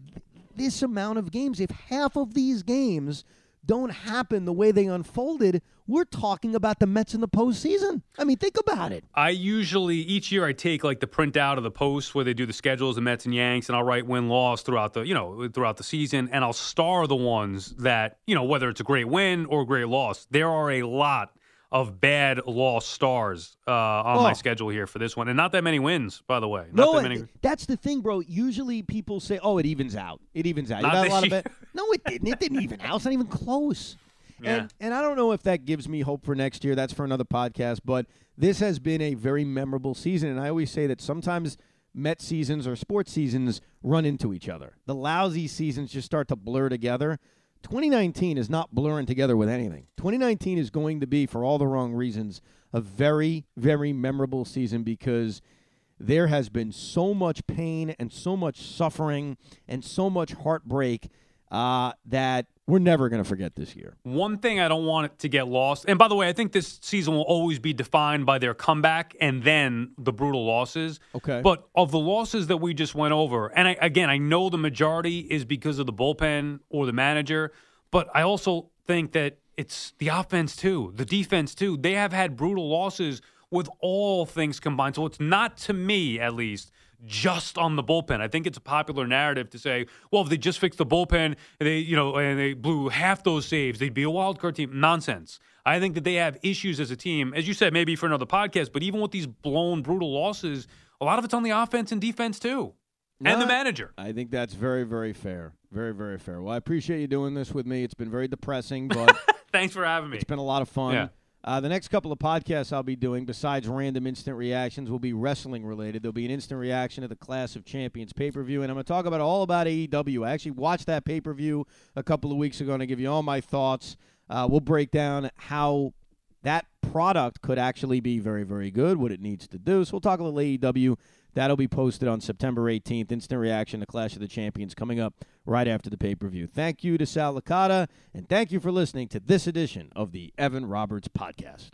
this amount of games. If half of these games don't happen the way they unfolded, we're talking about the Mets in the postseason. I mean, think about it. I usually each year I take like the printout of the posts where they do the schedules, the Mets and Yanks, and I'll write win loss throughout the you know throughout the season, and I'll star the ones that you know whether it's a great win or a great loss. There are a lot of bad loss stars uh, on my Oh. schedule here for this one, and not that many wins, by the way. Not No, that many. that's the thing, bro. Usually people say, "Oh, it evens out. It evens out." You Not got a lot of No, it didn't. It didn't even out. It's not even close. Yeah. And and I don't know if that gives me hope for next year. That's for another podcast. But this has been a very memorable season, and I always say that sometimes Met seasons or sports seasons run into each other. The lousy seasons just start to blur together. 2019 is not blurring together with anything. 2019 is going to be, for all the wrong reasons, a very, very memorable season because there has been so much pain and so much suffering and so much heartbreak uh, that we're never going to forget this year. One thing I don't want it to get lost, and by the way, I think this season will always be defined by their comeback and then the brutal losses. Okay. But of the losses that we just went over, and I, again, I know the majority is because of the bullpen or the manager, but I also think that it's the offense too, the defense too. They have had brutal losses with all things combined. So it's not to me, at least, just on the bullpen. I think it's a popular narrative to say, well, if they just fixed the bullpen, they you know, and they blew half those saves, they'd be a wild card team. Nonsense. I think that they have issues as a team, as you said, maybe for another podcast. But even with these blown, brutal losses, a lot of it's on the offense and defense too, and the manager. I think that's very, very fair. Very, very fair. Well, I appreciate you doing this with me. It's been very depressing, but Thanks for having me. it's been a lot of fun. Yeah. Uh, the next couple of podcasts I'll be doing, besides random instant reactions, will be wrestling related. There'll be an instant reaction to the Clash of Champions pay per view, and I'm going to talk about all about AEW. I actually watched that pay per view a couple of weeks ago, and I give you all my thoughts. Uh, we'll break down how that product could actually be very, very good, what it needs to do. So we'll talk a little AEW. That'll be posted on September 18th. Instant reaction to Clash of the Champions coming up right after the pay per view. Thank you to Sal Licata, and thank you for listening to this edition of the Evan Roberts Podcast.